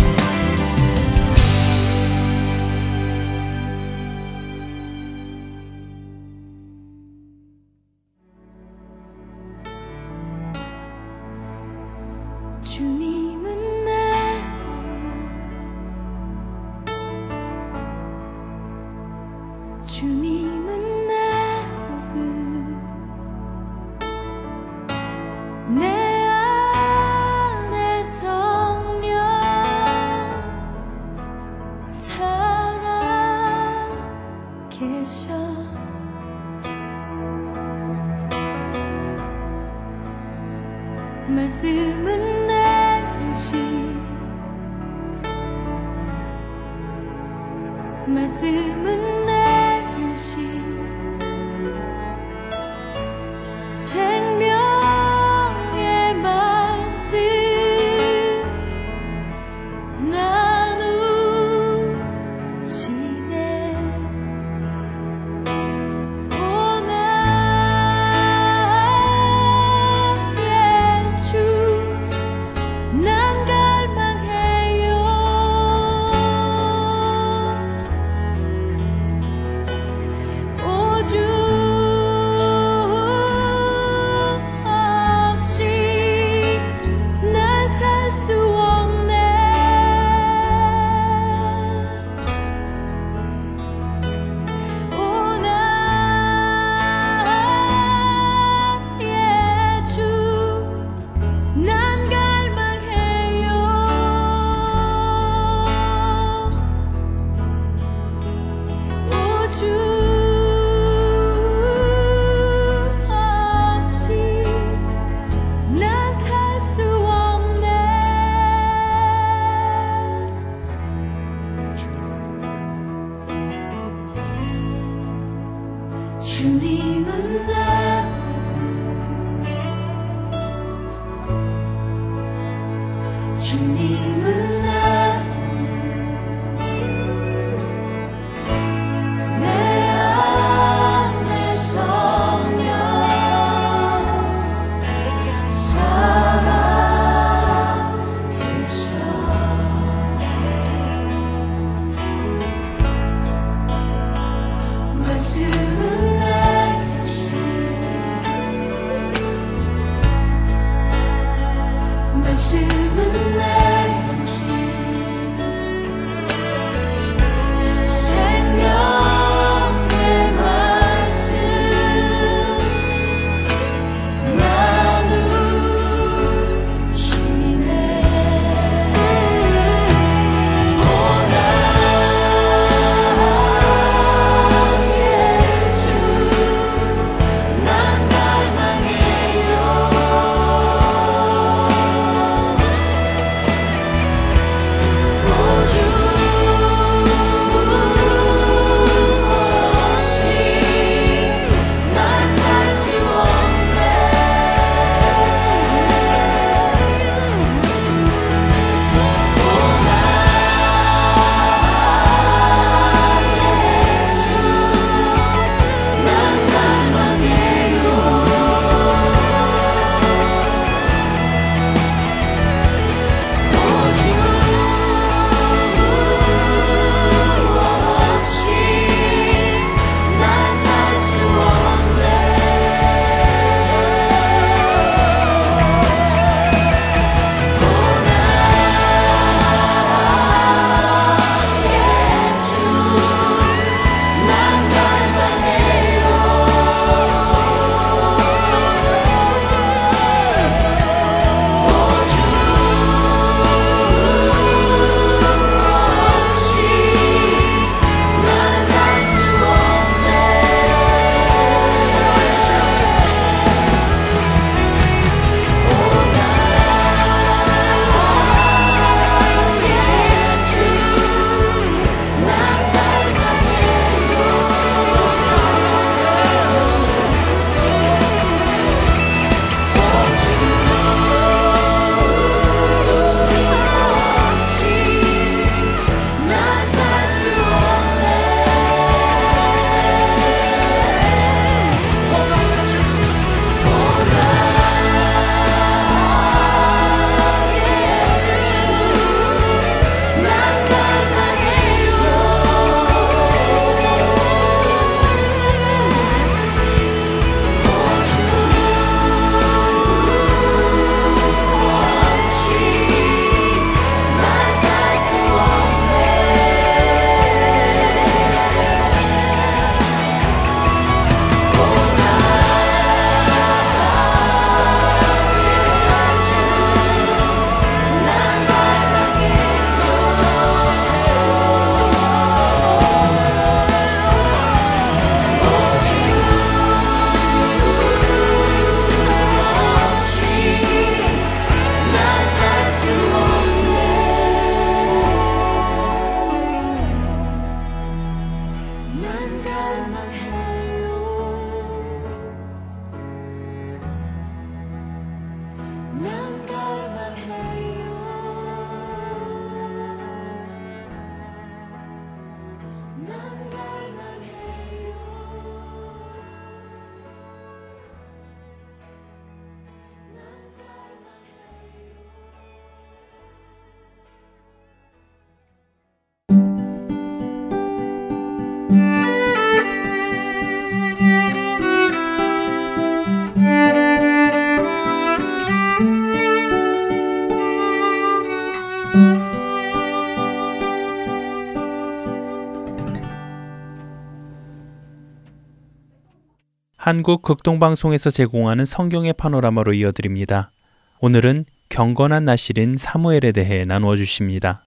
한국 극동방송에서 제공하는 성경의 파노라마로 이어드립니다. 오늘은 경건한 나실인 사무엘에 대해 나누어 주십니다.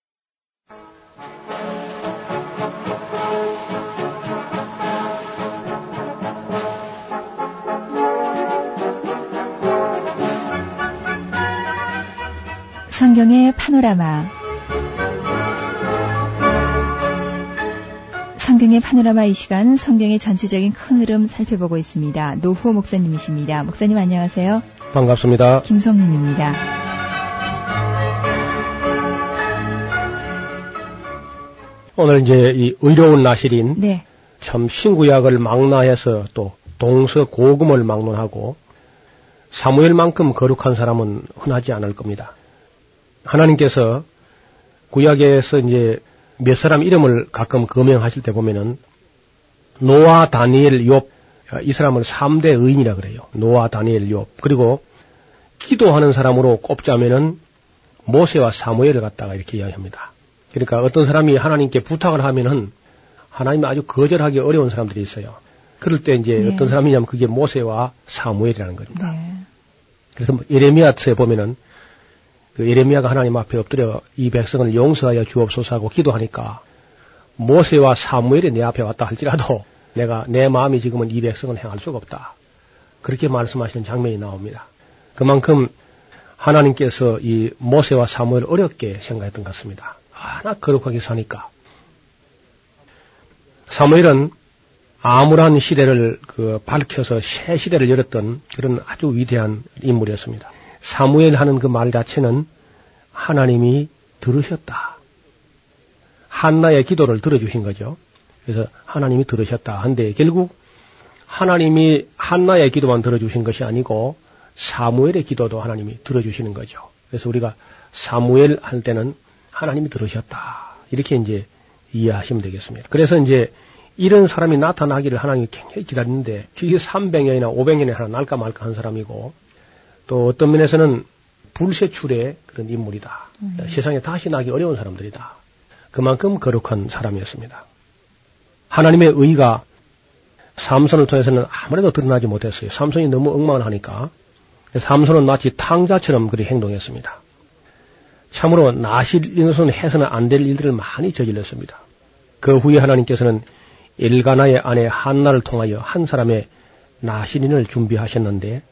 성경의 파노라마 성경의 파노라마 이 시간 성경의 전체적인 큰 흐름 살펴보고 있습니다. 노후호 목사님이십니다. 목사님 안녕하세요. 반갑습니다. 김성윤입니다. 오늘 이제 이 의로운 나실인 네, 참 신구약을 망라해서 또 동서 고금을 막론하고 사무엘만큼 거룩한 사람은 흔하지 않을 겁니다. 하나님께서 구약에서 이제 몇 사람 이름을 가끔 거명하실 때 보면은 노아, 다니엘, 욥, 이 사람을 3대 의인이라 그래요. 노아, 다니엘, 욥. 그리고 기도하는 사람으로 꼽자면은 모세와 사무엘을 갖다가 이렇게 이야기합니다. 그러니까 어떤 사람이 하나님께 부탁을 하면은 하나님이 아주 거절하기 어려운 사람들이 있어요. 그럴 때 이제 네. 어떤 사람이냐면 그게 모세와 사무엘이라는 겁니다. 네, 그래서 뭐 예레미야서에 보면은 그 예레미야가 하나님 앞에 엎드려 이 백성을 용서하여 주옵소서 하고 기도하니까 모세와 사무엘이 내 앞에 왔다 할지라도 내가 내 마음이 지금은 이 백성을 행할 수가 없다. 그렇게 말씀하시는 장면이 나옵니다. 그만큼 하나님께서 이 모세와 사무엘 어렵게 생각했던 것 같습니다. 하나 거룩하게 사니까. 사무엘은 암울한 시대를 그 밝혀서 새 시대를 열었던 그런 아주 위대한 인물이었습니다. 사무엘 하는 그 말 자체는 하나님이 들으셨다. 한나의 기도를 들어주신 거죠. 그래서 하나님이 들으셨다. 한데 결국 하나님이 한나의 기도만 들어주신 것이 아니고 사무엘의 기도도 하나님이 들어주시는 거죠. 그래서 우리가 사무엘 할 때는 하나님이 들으셨다. 이렇게 이제 이해하시면 되겠습니다. 그래서 이제 이런 사람이 나타나기를 하나님이 굉장히 기다리는데 그게 300년이나 500년에 하나 날까 말까 한 사람이고 또 어떤 면에서는 불세출의 그런 인물이다. 세상에 다시 나기 어려운 사람들이다. 그만큼 거룩한 사람이었습니다. 하나님의 의가 삼손을 통해서는 아무래도 드러나지 못했어요. 삼손이 너무 엉망을 하니까 삼손은 마치 탕자처럼 그리 행동했습니다. 참으로 나실인으로서는 해서는 안 될 일들을 많이 저질렀습니다. 그 후에 하나님께서는 엘가나의 아내 한나를 통하여 한 사람의 나실인을 준비하셨는데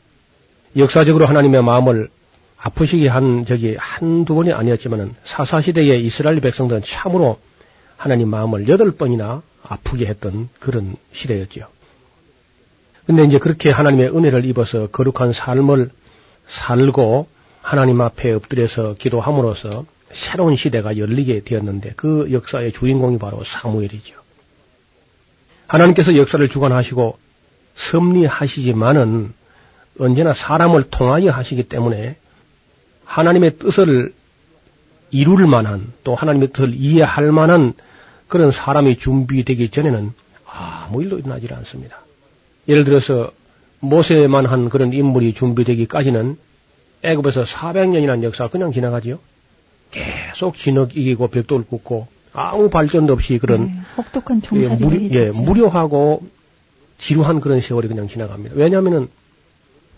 역사적으로 하나님의 마음을 아프시게 한 적이 한두 번이 아니었지만은 사사시대의 이스라엘 백성들은 참으로 하나님 마음을 여덟 번이나 아프게 했던 그런 시대였죠. 근데 이제 그렇게 하나님의 은혜를 입어서 거룩한 삶을 살고 하나님 앞에 엎드려서 기도함으로써 새로운 시대가 열리게 되었는데 그 역사의 주인공이 바로 사무엘이죠. 하나님께서 역사를 주관하시고 섭리하시지만은 언제나 사람을 통하여 하시기 때문에 하나님의 뜻을 이룰 만한 또 하나님의 뜻을 이해할 만한 그런 사람이 준비되기 전에는 아무 일도 일어나지 않습니다. 예를 들어서 모세만 한 그런 인물이 준비되기까지는 애굽에서 400년이라는 역사가 그냥 지나가지요. 계속 진흙 이기고 벽돌 굽고 아무 발전도 없이 그런 네, 혹독한 예, 종살이를 무료, 예. 무료하고 지루한 그런 세월이 그냥 지나갑니다. 왜냐하면은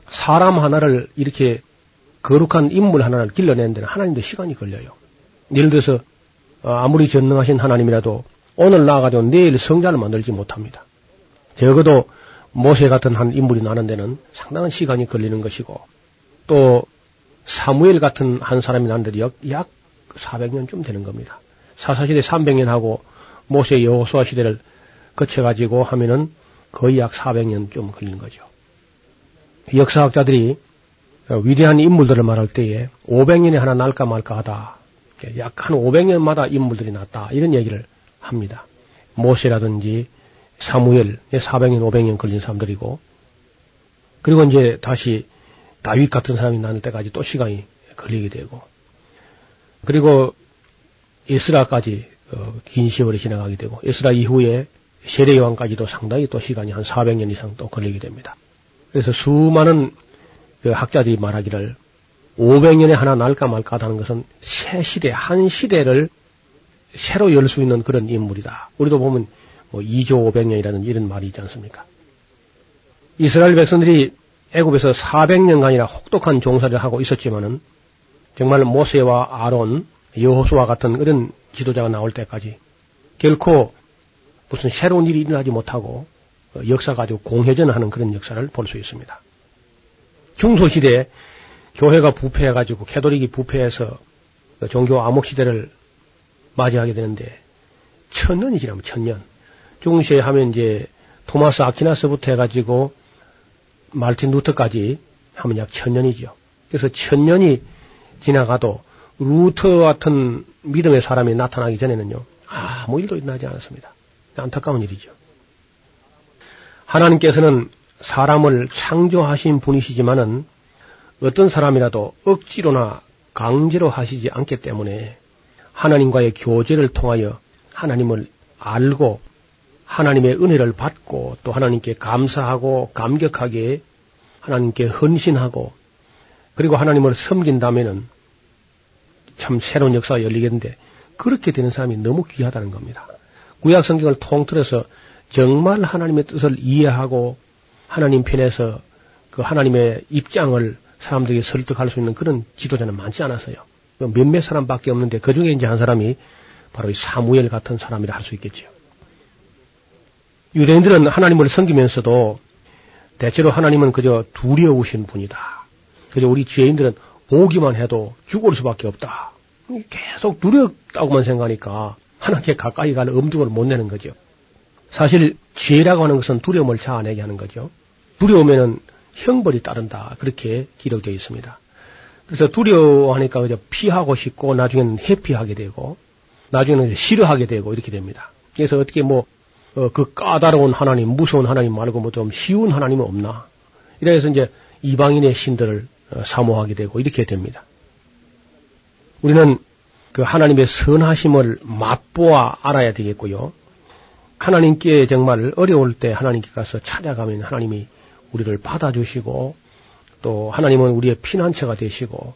사람 하나를 이렇게 거룩한 인물 하나를 길러내는 데는 하나님도 시간이 걸려요. 예를 들어서 어, 아무리 전능하신 하나님이라도 오늘 나가지고 내일 성자를 만들지 못합니다. 적어도 모세 같은 한 인물이 나는 데는 상당한 시간이 걸리는 것이고 또 사무엘 같은 한 사람이 나는 데도 약, 약 400년쯤 되는 겁니다. 사사시대 300년 하고 모세 여호수아 시대를 거쳐가지고 하면은 거의 약 400년쯤 걸리는 거죠. 역사학자들이 위대한 인물들을 말할 때에 500년에 하나 날까 말까 하다. 약 한 500년마다 인물들이 났다. 이런 얘기를 합니다. 모세라든지 사무엘 400년, 500년 걸린 사람들이고 그리고 이제 다시 다윗 같은 사람이 나는 때까지 또 시간이 걸리게 되고 그리고 에스라까지 어, 긴 세월이 지나가게 되고 에스라 이후에 세례 요한까지도 상당히 또 시간이 한 400년 이상 또 걸리게 됩니다. 그래서 수많은 그 학자들이 말하기를 500년에 하나 날까 말까 하다는 것은 새 시대, 한 시대를 새로 열 수 있는 그런 인물이다. 우리도 보면 뭐 2조 500년이라는 이런 말이 있지 않습니까? 이스라엘 백성들이 애굽에서 400년간이나 혹독한 종사를 하고 있었지만은 정말 모세와 아론, 여호수아 같은 그런 지도자가 나올 때까지 결코 무슨 새로운 일이 일어나지 못하고 어, 역사가 아주 공회전하는 그런 역사를 볼 수 있습니다. 중소시대에 교회가 부패해가지고 캐도릭이 부패해서 그 종교 암흑 시대를 맞이하게 되는데 천년이 지나면 천년. 중시에 하면 이제 토마스 아키나스부터 해가지고 말틴 루터까지 하면 약 천년이죠. 그래서 천년이 지나가도 루터 같은 믿음의 사람이 나타나기 전에는요, 아무 일도 일어나지 않았습니다. 안타까운 일이죠. 하나님께서는 사람을 창조하신 분이시지만은 어떤 사람이라도 억지로나 강제로 하시지 않기 때문에 하나님과의 교제를 통하여 하나님을 알고 하나님의 은혜를 받고 또 하나님께 감사하고 감격하게 하나님께 헌신하고 그리고 하나님을 섬긴다면은 참 새로운 역사가 열리겠는데 그렇게 되는 사람이 너무 귀하다는 겁니다. 구약 성경을 통틀어서 정말 하나님의 뜻을 이해하고 하나님 편에서 그 하나님의 입장을 사람들에게 설득할 수 있는 그런 지도자는 많지 않았어요. 몇몇 사람밖에 없는데 그 중에 이제 한 사람이 바로 이 사무엘 같은 사람이라 할 수 있겠지요. 유대인들은 하나님을 섬기면서도 대체로 하나님은 그저 두려우신 분이다. 그저 우리 죄인들은 보기만 해도 죽을 수밖에 없다. 계속 두렵다고만 생각하니까 하나님께 가까이 갈 엄두를 못 내는 거죠. 사실 죄라고 하는 것은 두려움을 자아내게 하는 거죠. 두려우면은 형벌이 따른다. 그렇게 기록되어 있습니다. 그래서 두려워하니까 그저 피하고 싶고 나중에는 회피하게 되고 나중에는 싫어하게 되고 이렇게 됩니다. 그래서 어떻게 뭐, 어, 그 까다로운 하나님, 무서운 하나님 말고 뭐 좀 쉬운 하나님은 없나. 이래서 이제 이방인의 신들을 어, 사모하게 되고 이렇게 됩니다. 우리는 그 하나님의 선하심을 맛보아 알아야 되겠고요. 하나님께 정말 어려울 때 하나님께 가서 찾아가면 하나님이 우리를 받아주시고 또 하나님은 우리의 피난처가 되시고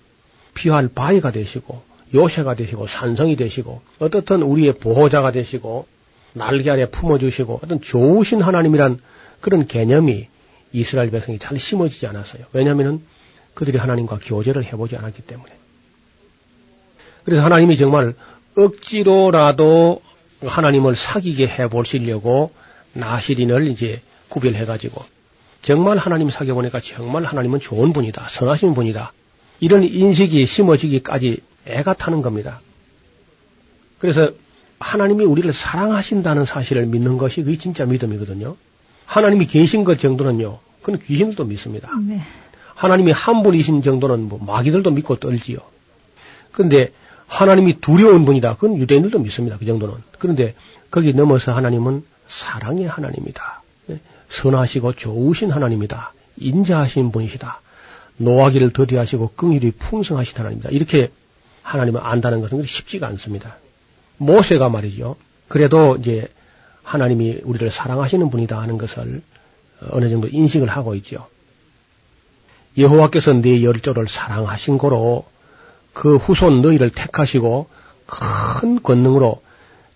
피할 바위가 되시고 요새가 되시고 산성이 되시고 어떻든 우리의 보호자가 되시고 날개 아래 품어주시고 어떤 좋으신 하나님이란 그런 개념이 이스라엘 백성이 잘 심어지지 않았어요. 왜냐하면 그들이 하나님과 교제를 해보지 않았기 때문에. 그래서 하나님이 정말 억지로라도 하나님을 사귀게 해 보시려고 나시린을 이제 구별해 가지고 정말 하나님 사귀어 보니까 정말 하나님은 좋은 분이다. 선하신 분이다. 이런 인식이 심어지기까지 애가 타는 겁니다. 그래서 하나님이 우리를 사랑하신다는 사실을 믿는 것이 그게 진짜 믿음이거든요. 하나님이 계신 것 정도는요, 그건 귀신들도 믿습니다. 네. 하나님이 한 분이신 정도는 뭐 마귀들도 믿고 떨지요. 그런데 하나님이 두려운 분이다. 그건 유대인들도 믿습니다. 그 정도는. 그런데 거기 넘어서 하나님은 사랑의 하나님이다. 네. 선하시고 좋으신 하나님이다. 인자하신 분이시다. 노하기를 더디하시고 긍휼이 풍성하신 하나님이다. 이렇게 하나님을 안다는 것은 쉽지가 않습니다. 모세가 말이죠. 그래도 이제 하나님이 우리를 사랑하시는 분이다 하는 것을 어느 정도 인식을 하고 있죠. 여호와께서 네 열조를 사랑하신 거로 그 후손 너희를 택하시고 큰 권능으로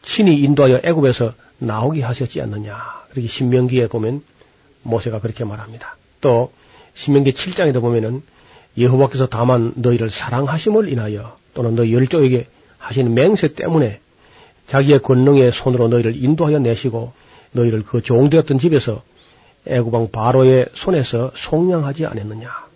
친히 인도하여 애굽에서 나오게 하셨지 않느냐. 그렇게 신명기에 보면 모세가 그렇게 말합니다. 또 신명기 7장에도 보면은 여호와께서 다만 너희를 사랑하심을 인하여 또는 너희 열조에게 하시는 맹세 때문에 자기의 권능의 손으로 너희를 인도하여 내시고 너희를 그 종되었던 집에서 애구방 바로의 손에서 속량하지 않았느냐.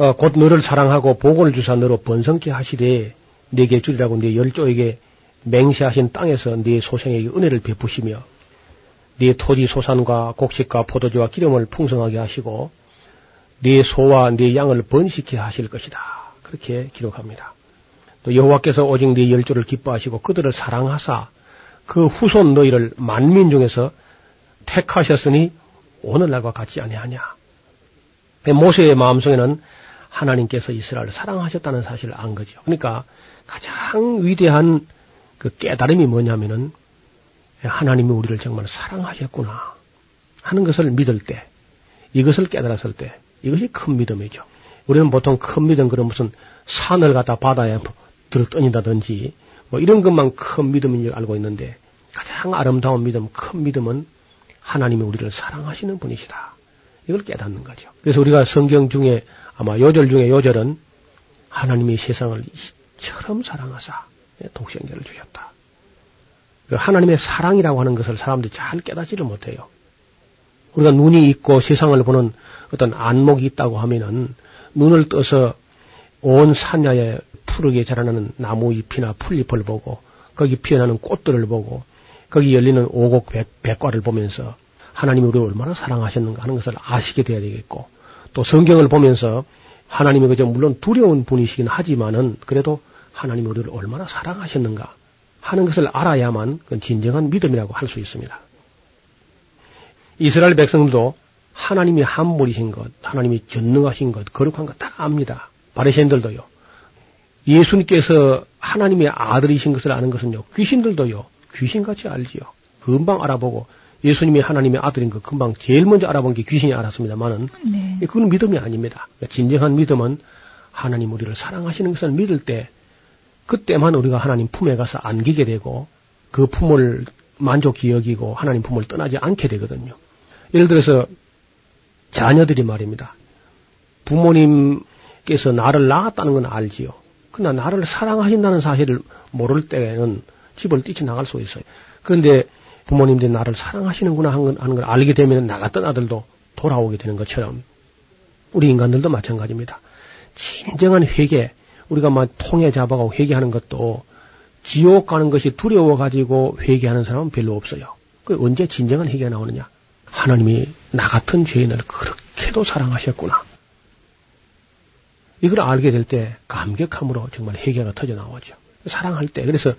어, 곧 너를 사랑하고 복을 주사 너로 번성케 하시되 네게 주리라고 네 열조에게 맹세하신 땅에서 네 소생에게 은혜를 베푸시며 네 토지 소산과 곡식과 포도주와 기름을 풍성하게 하시고 네 소와 네 양을 번식케 하실 것이다. 그렇게 기록합니다. 또 여호와께서 오직 네 열조를 기뻐하시고 그들을 사랑하사 그 후손 너희를 만민 중에서 택하셨으니 오늘날과 같지 아니하냐. 모세의 마음속에는 하나님께서 이스라엘을 사랑하셨다는 사실을 안 거죠. 그러니까 가장 위대한 그 깨달음이 뭐냐면은 하나님이 우리를 정말 사랑하셨구나 하는 것을 믿을 때, 이것을 깨달았을 때, 이것이 큰 믿음이죠. 우리는 보통 큰 믿음 그런 무슨 산을 갖다 바다에 들어 떠닌다든지 뭐 이런 것만 큰 믿음인 줄 알고 있는데 가장 아름다운 믿음, 큰 믿음은 하나님이 우리를 사랑하시는 분이시다. 이걸 깨닫는 거죠. 그래서 우리가 성경 중에 아마 요절 중에 요절은 하나님이 세상을 이처럼 사랑하사 독생자를 주셨다. 그 하나님의 사랑이라고 하는 것을 사람들이 잘 깨닫지를 못해요. 우리가 눈이 있고 세상을 보는 어떤 안목이 있다고 하면은 눈을 떠서 온 산야에 푸르게 자라나는 나무 잎이나 풀잎을 보고 거기 피어나는 꽃들을 보고 거기 열리는 오곡 백, 과를 보면서 하나님이 우리를 얼마나 사랑하셨는가 하는 것을 아시게 돼야 되겠고 또 성경을 보면서 하나님이 그저 물론 두려운 분이시긴 하지만은 그래도 하나님이 우리를 얼마나 사랑하셨는가 하는 것을 알아야만 진정한 믿음이라고 할 수 있습니다. 이스라엘 백성들도 하나님이 함물이신 것, 하나님이 전능하신 것, 거룩한 것 다 압니다. 바리새인들도요. 예수님께서 하나님의 아들이신 것을 아는 것은요. 귀신들도요. 귀신같이 알지요. 금방 알아보고 예수님이 하나님의 아들인 것 금방 제일 먼저 알아본 게 귀신이 알았습니다만은 네. 그건 믿음이 아닙니다. 그러니까 진정한 믿음은 하나님 우리를 사랑하시는 것을 믿을 때 그때만 우리가 하나님 품에 가서 안기게 되고 그 품을 만족히 여기고 하나님 품을 떠나지 않게 되거든요. 예를 들어서 자녀들이 말입니다. 부모님께서 나를 낳았다는 건 알지요. 그러나 나를 사랑하신다는 사실을 모를 때는 집을 뛰쳐 나갈 수 있어요. 그런데 부모님들이 나를 사랑하시는구나 하는 걸 알게 되면 나갔던 아들도 돌아오게 되는 것처럼 우리 인간들도 마찬가지입니다. 진정한 회개, 우리가 막 통해 잡아가고 회개하는 것도 지옥 가는 것이 두려워 가지고 회개하는 사람은 별로 없어요. 그 언제 진정한 회개가 나오느냐? 하나님이 나 같은 죄인을 그렇게도 사랑하셨구나. 이걸 알게 될 때 감격함으로 정말 회개가 터져 나오죠. 사랑할 때. 그래서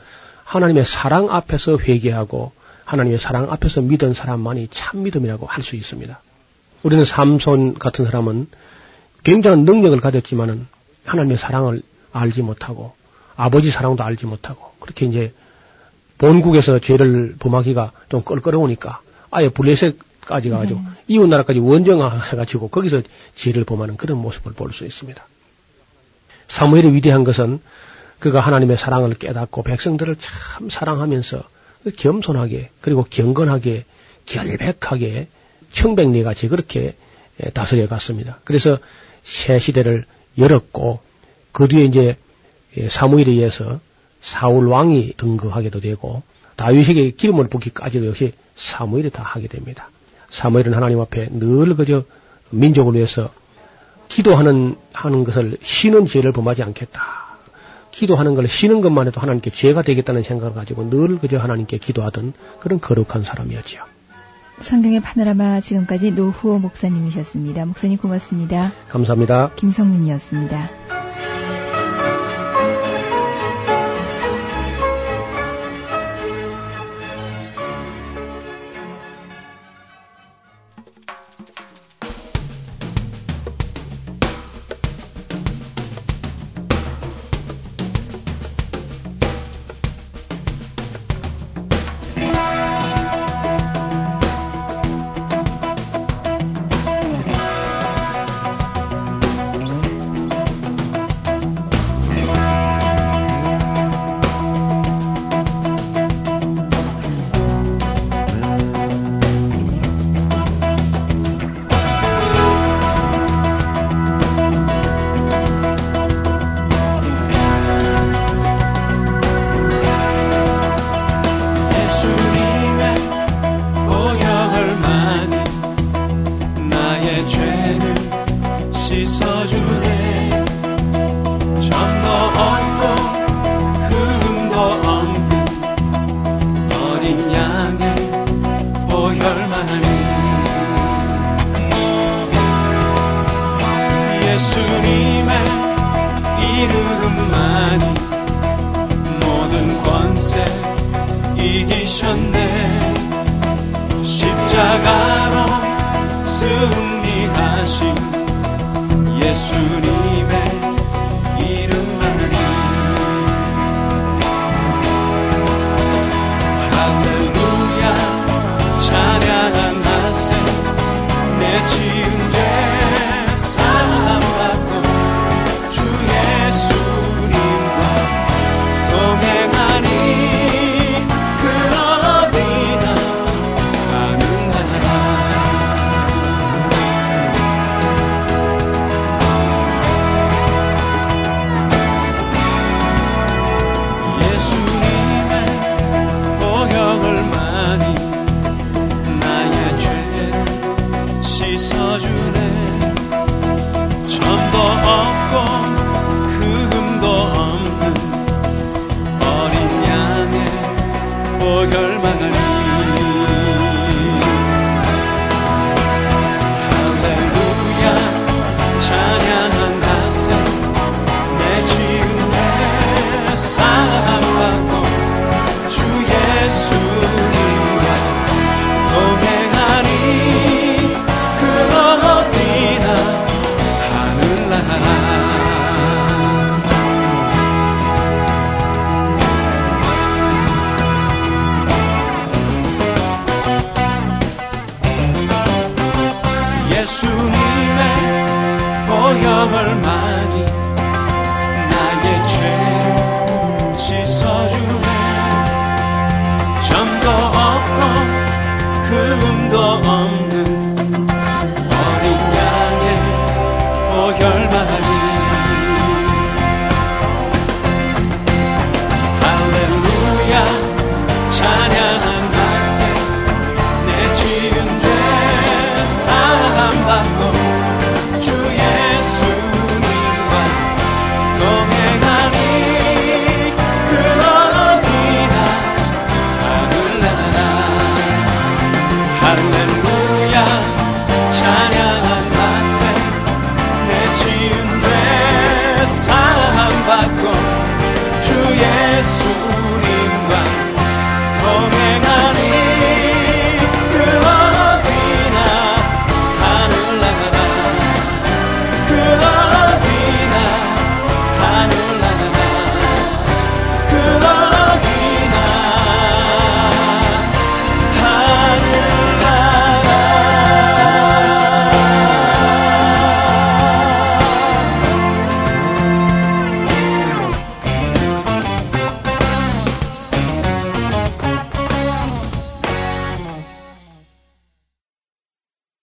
하나님의 사랑 앞에서 회개하고 하나님의 사랑 앞에서 믿은 사람만이 참 믿음이라고 할 수 있습니다. 우리는 삼손 같은 사람은 굉장한 능력을 가졌지만은 하나님의 사랑을 알지 못하고 아버지 사랑도 알지 못하고 그렇게 이제 본국에서 죄를 범하기가 좀 껄끄러우니까 아예 블레셋까지 가가지고 네. 이웃 나라까지 원정해가지고 거기서 죄를 범하는 그런 모습을 볼 수 있습니다. 사무엘이 위대한 것은 그가 하나님의 사랑을 깨닫고 백성들을 참 사랑하면서 겸손하게 그리고 경건하게 결백하게 청백리 같이 그렇게 다스려 갔습니다. 그래서 새 시대를 열었고 그 뒤에 이제 사무엘에 의해서 사울 왕이 등극하게도 되고 다윗에게 기름을 붓기까지도 역시 사무엘이 다 하게 됩니다. 사무엘은 하나님 앞에 늘 그저 민족을 위해서 기도하는 하는 것을 쉬는 죄를 범하지 않겠다. 기도하는 걸 쉬는 것만 해도 하나님께 죄가 되겠다는 생각을 가지고 늘 그저 하나님께 기도하던 그런 거룩한 사람이었지요. 성경의 파노라마 지금까지 노후호 목사님이셨습니다. 목사님 고맙습니다. 감사합니다. 김성윤이었습니다.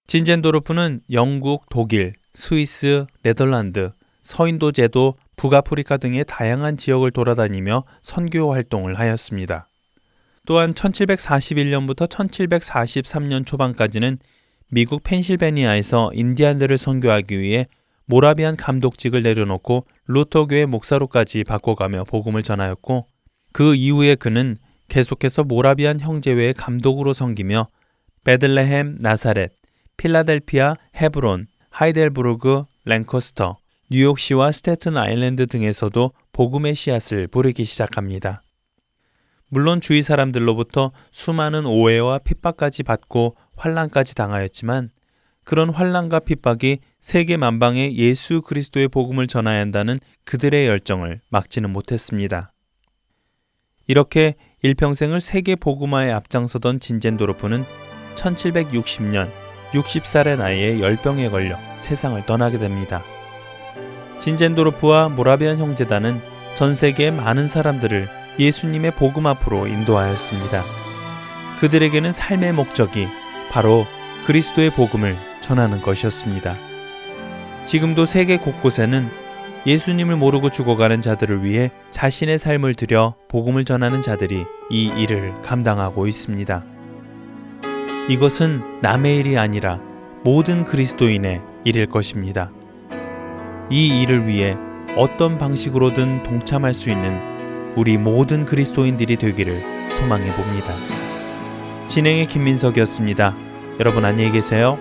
진젠도르프는 영국, 독일, 스위스, 네덜란드, 서인도 제도, 북아프리카 등의 다양한 지역을 돌아다니며 선교 활동을 하였습니다. 또한 1741년부터 1743년 초반까지는 미국 펜실베니아에서 인디안들을 선교하기 위해 모라비안 감독직을 내려놓고 루터교의 목사로까지 바꿔가며 복음을 전하였고 그 이후에 그는 계속해서 모라비안 형제회의 감독으로 섬기며 베들레헴, 나사렛, 필라델피아, 헤브론, 하이델부르그, 랭커스터, 뉴욕시와 스테튼 아일랜드 등에서도 복음의 씨앗을 부르기 시작합니다. 물론 주위 사람들로부터 수많은 오해와 핍박까지 받고 환란까지 당하였지만 그런 환란과 핍박이 세계 만방에 예수 그리스도의 복음을 전해야 한다는 그들의 열정을 막지는 못했습니다. 이렇게 일평생을 세계 복음화에 앞장서던 진젠도르프는 1760년 60살의 나이에 열병에 걸려 세상을 떠나게 됩니다. 진젠도르프와 모라비안 형제단은 전 세계의 많은 사람들을 예수님의 복음 앞으로 인도하였습니다. 그들에게는 삶의 목적이 바로 그리스도의 복음을 전하는 것이었습니다. 지금도 세계 곳곳에는 예수님을 모르고 죽어가는 자들을 위해 자신의 삶을 들여 복음을 전하는 자들이 이 일을 감당하고 있습니다. 이것은 남의 일이 아니라 모든 그리스도인의 일일 것입니다. 이 일을 위해 어떤 방식으로든 동참할 수 있는 우리 모든 그리스도인들이 되기를 소망해 봅니다. 진행의 김민석이었습니다. 여러분 안녕히 계세요.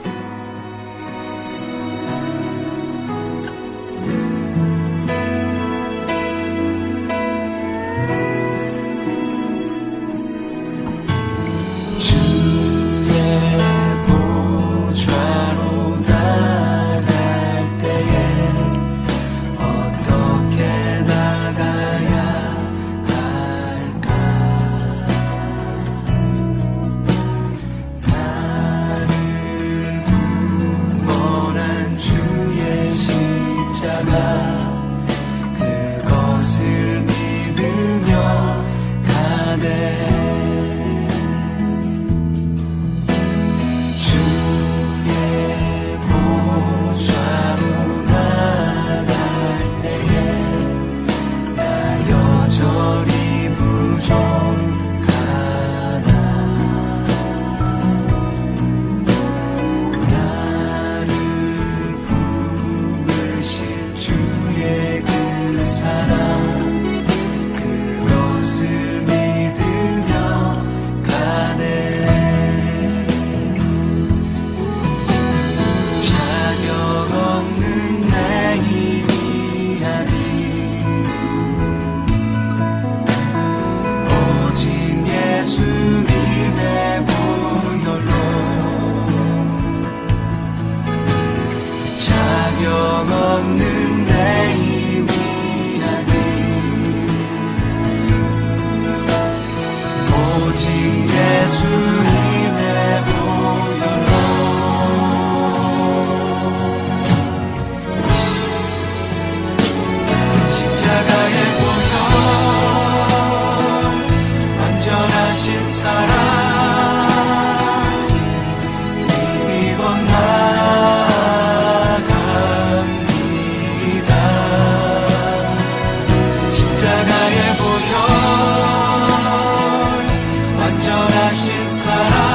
완전하신 사랑